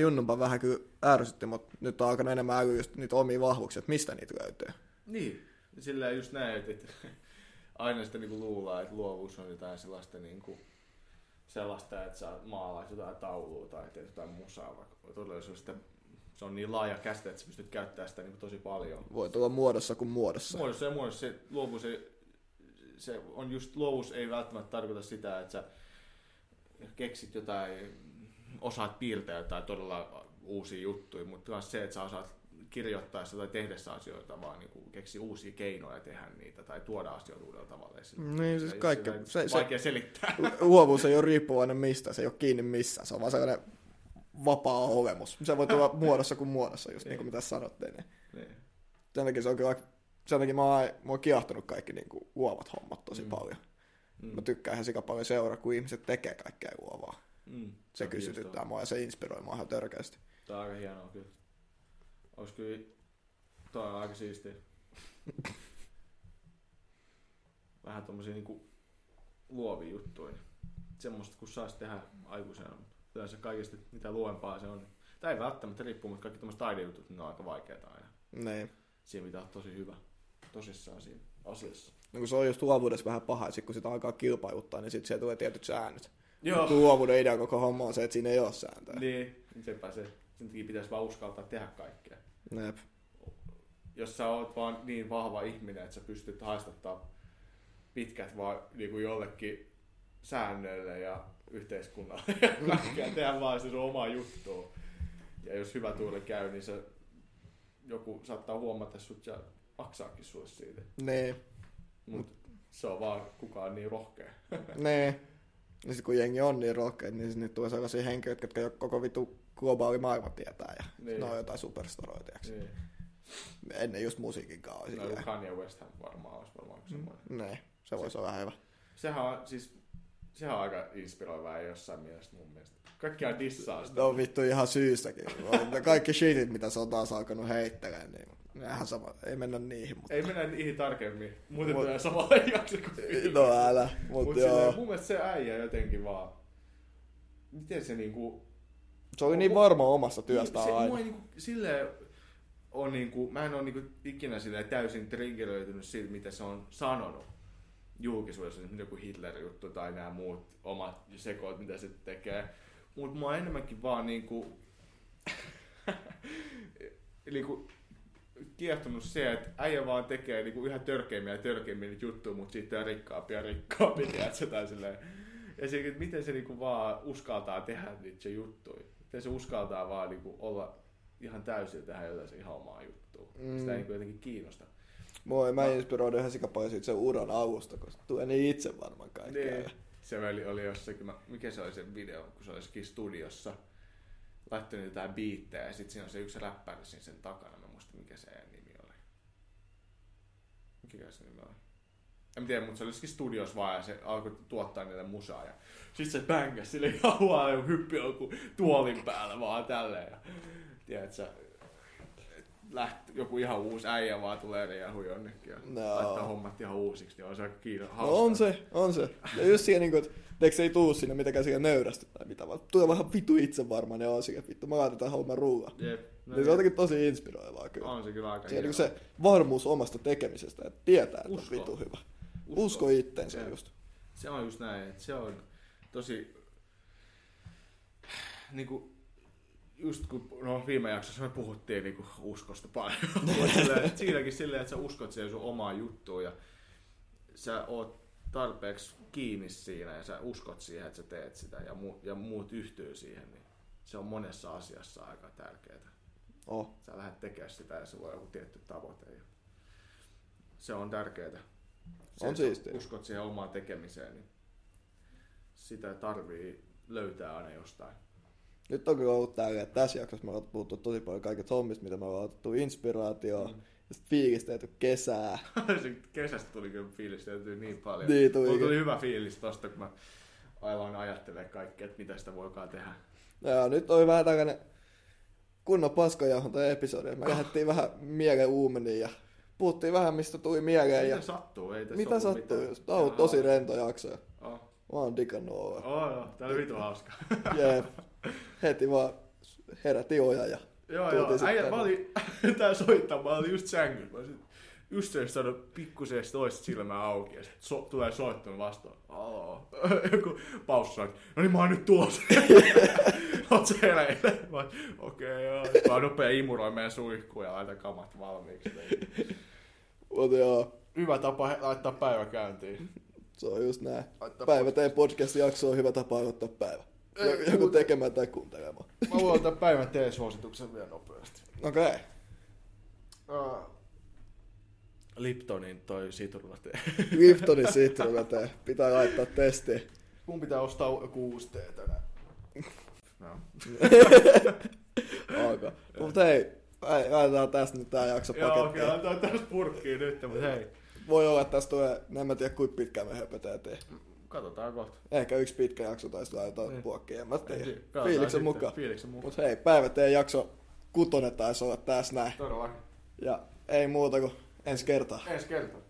Junnumpa vähän kyllä ärsytti, mutta nyt on alkanut enemmän älyä just niitä omia vahvuuksia, että mistä niitä löytyy. Niin, Silleen just näin, että, että aina sitä niin luullaan, että luovuus on jotain sellaista niin kuin, sellaista, että sä maalaisit jotain taulua tai teet jotain musaa, vaikka todellisuudessa se on niin laaja käsite, että sä pystyt käyttämään sitä niin tosi paljon. Voi tulla muodossa kuin muodossa. Muodossa ja muodossa. Se luovuus ei, se on just, luovuus ei välttämättä tarkoita sitä, että sä keksit jotain, osaat piirtää jotain todella uusia juttuja, mutta myös se, että sä osaat kirjoittaessa tai tehdessä asioita, vaan niin kuin keksi uusia keinoja tehdä niitä tai tuoda asioita uudella tavalla esille. Niin, siis kaikki. Se, se, vaikea selittää. Luovuus ei ole riippuvainen mistä, se ei ole kiinni missään, se on vaan sellainen vapaa olemus. Se voi tulla muodossa kuin muodossa, just niin kuin mitä sanotte. Niin. niin. Sen takia se on kyllä, sen takia mä oon, mä oon kiahtunut kaikki niin kuin luovat hommat tosi mm. paljon. Mm. Mä tykkään ihan sika paljon seuraa, kun ihmiset tekee kaikkea luovaa. Mm. Se, se kysytyttää mua ja se inspiroi mua ihan törkeästi. Tämä on aika hienoa kyllä. Ois kyllä, toi on aika siistiä. Vähän tommosia niinku luovia juttuja. Semmoista kun saisi tehdä aikuisena. Yleensä kaikista mitä luempaa se on. Tämä ei välttämättä riippuu, mutta kaikki tämmöiset taidejutut, ne on aika vaikeita aina. Niin. Siinä pitää olla tosi hyvä tosissaan siinä asiassa. No kun se on just luovuudessa vähän paha, että kun sitä alkaa kilpailuttaa, niin sitten se tulee tietyt säännöt. Joo. Luovuuden idea koko homma on se, että siinä ei ole sääntöä. Niin, sepä se. Sen takia pitäisi vaan uskaltaa tehdä kaikkea. Jep. Jos sä oot vaan niin vahva ihminen, että sä pystyt haistattaa pitkät vaan niin kuin jollekin säännöille ja yhteiskunnalle ja kaikkea, tehdä vaan se sun oma juttu. Ja jos hyvä tuuli käy, niin se joku saattaa huomata sut ja maksaakin sulle siitä. Nee. Mut se on vaan kukaan niin rohkea. Nee. Ja sit kun jengi on niin rohkea, niin sinne tulee sellaisia henkilöitä, jotka jo koko vitu globaali maailma tietää. Ja niin. ne on jotain superstaroita. Niin. Ennen just musiikin kanssa. No, Kanye West varmaan olisi varmaan semmoinen. Mm, ne, se voisi olla hyvä. Sehän on siis, sehän on aika inspiroivaa jossain mielessä mun mielestä. Kaikkia dissaa sitä. No vittu ihan syystäkin. Kaikki shitit, mitä se on taas alkanut heittelemään, niin sama, ei mennä niihin. Mutta... Ei mennä niihin tarkemmin. Muuten Mut- tulee samalla jakso kuin No älä, Mut mutta silleen, joo. mun mielestä se äijä jotenkin vaan... Miten se niinku... Se oli niin varma omasta se, työstään mua aina. ei niinku, silleen on niinku, mä en oo niinku ikinä silleen täysin triggeröitynyt siitä, mitä se on sanonut julkisuudessa, joku Hitler-juttu tai nämä muut omat sekoit, mitä se tekee. Mutta mua enemmänkin vaan niinku, niinku kiehtonut se, että äijä vaan tekee niinku yhä törkeimmin ja törkeimmin niitä juttuja, mutta siitä on rikkaampi ja rikkaampi, tiedätkö, tai silleen. Ja se, että miten se niinku vaan uskaltaa tehdä niitä se juttuja. Se uskaltaa vaan niinku olla ihan täysin tehdä jotain se ihan omaa juttua. Mm. Sitä ei niinku jotenkin kiinnosta. Moi, mä inspiroidun ihan sikapaja siitä sen uran alusta, koska tulee niin itse varmaan kaikkea. Niin. Se oli, oli jossakin, mä- mikä se oli se video, kun se oli jossakin studiossa laittanut jotain biittejä ja sitten siinä on se yksi räppäri siinä sen takana, mä muistan mikä se nimi oli. Mikä se nimi oli? En tiedä, mutta se oli jossakin studiossa vaan ja se alkoi tuottaa niille musaa ja sit se bängäs sille huolella ja hyppi joku tuolin päällä vaan tälleen ja tiedätkö, lähti, joku ihan uusi äijä vaan tulee riehu jonnekin ja No. laittaa hommat ihan uusiksi, niin on se aika kiinno, No on se, on se. Ja just siihen, niin että teekö se ei tuu sinne mitenkään siihen nöyrästi tai mitä vaan. Tulee vähän vitu itsevarma ne on siihen, vittu mä laitetaan homman ruuan. Jep. No, Niin se on jotenkin tosi inspiroivaa kyllä. on se kyllä aika Se, niin se varmuus omasta tekemisestä, että tietää, että Usko. on vitu hyvä. Usko. Usko itteensä Jep. just. Se on just näin, että se on tosi... Niinku, just kun no, viime jaksossa me puhuttiin niinku uskosta paljon, silleen, siinäkin silleen, että sä uskot siihen sun omaan juttuun ja sä oot tarpeeksi kiinni siinä ja sä uskot siihen, että sä teet sitä ja, mu- ja muut yhtyy siihen, niin se on monessa asiassa aika tärkeää. Oh. Sä lähdet tekemään sitä ja se voi olla joku tietty tavoite. Ja se on tärkeää. Se, On siistiä. Uskot siihen omaan tekemiseen, niin sitä tarvii löytää aina jostain. Nyt on kyllä ollut täällä, että tässä jaksossa me ollaan puhuttu tosi paljon kaikista hommista, mitä me ollaan otettu inspiraatioon. Mm. Ja fiilistelty kesää. Kesästä tuli kyllä fiilisteltyä niin paljon. Niin tuli Mulla tuli hyvä fiilis tosta, kun mä aloin ajattelemaan kaikkea, että mitä sitä voikaan tehdä. Ja nyt oli vähän tällainen kunnon paskajauhonta episodi. Me lähdettiin vähän mielen uumeniin ja puhuttiin vähän mistä tuli mieleen. Ja Mitä sattuu? Ei tässä mitä sattuu mitään. Tämä on ollut tosi rento jakso. ja Oh. Mä oon digannut olla. Oh, joo, tää oli vitu hauska. Jep. Heti vaan heräti oja ja Joo, joo. Äijä, mä olin, tää soittaa, mä olin just sängyllä. Mä olisin just se saanut pikkusen toista silmää auki ja sit so, tulee soittanut vastaan. Alo. Joku paussu sanoo, no niin mä oon nyt tulossa. Oot sä hereillä? Oon, okei okay, joo. Mä nopea imuroin meidän suihkuun ja laitan kamat valmiiksi. Mutta joo, Hyvä tapa laittaa päivä käyntiin. se on just näin. Laittaa Päivä teen podcast jakso on hyvä tapa aloittaa päivä. Ei, Joku- mutta- tekemään tai kuuntelemaan. Mä voin ottaa päivän T-suosituksen vielä nopeasti. Okei. Okay. Uh, Liptonin toi sitrulate. Liftonin sitruunate. Pitää laittaa testiin. Mun pitää ostaa joku uusi tee tänään. No. Alkaa. Mutta hei, ai- laitetaan tästä nyt tää jakso Joo, okei, pakettiin. laitetaan tästä purkkiin nyt, mutta hei. Voi olla, että tästä tulee, en mä tiedä kuinka pitkään me höpötään teen. Katsotaan kohta. Ehkä yksi pitkä jakso tai sitten laitetaan Niin. puokkiin, en mä tiedä. Fiiliksen mukaan. Fiiliksen mukaan. Mut hei, päivä teen jakso kutonen taisi olla tässä näin. Todellakin. Ja ei muuta kuin ensi kertaa. Ensi kertaa.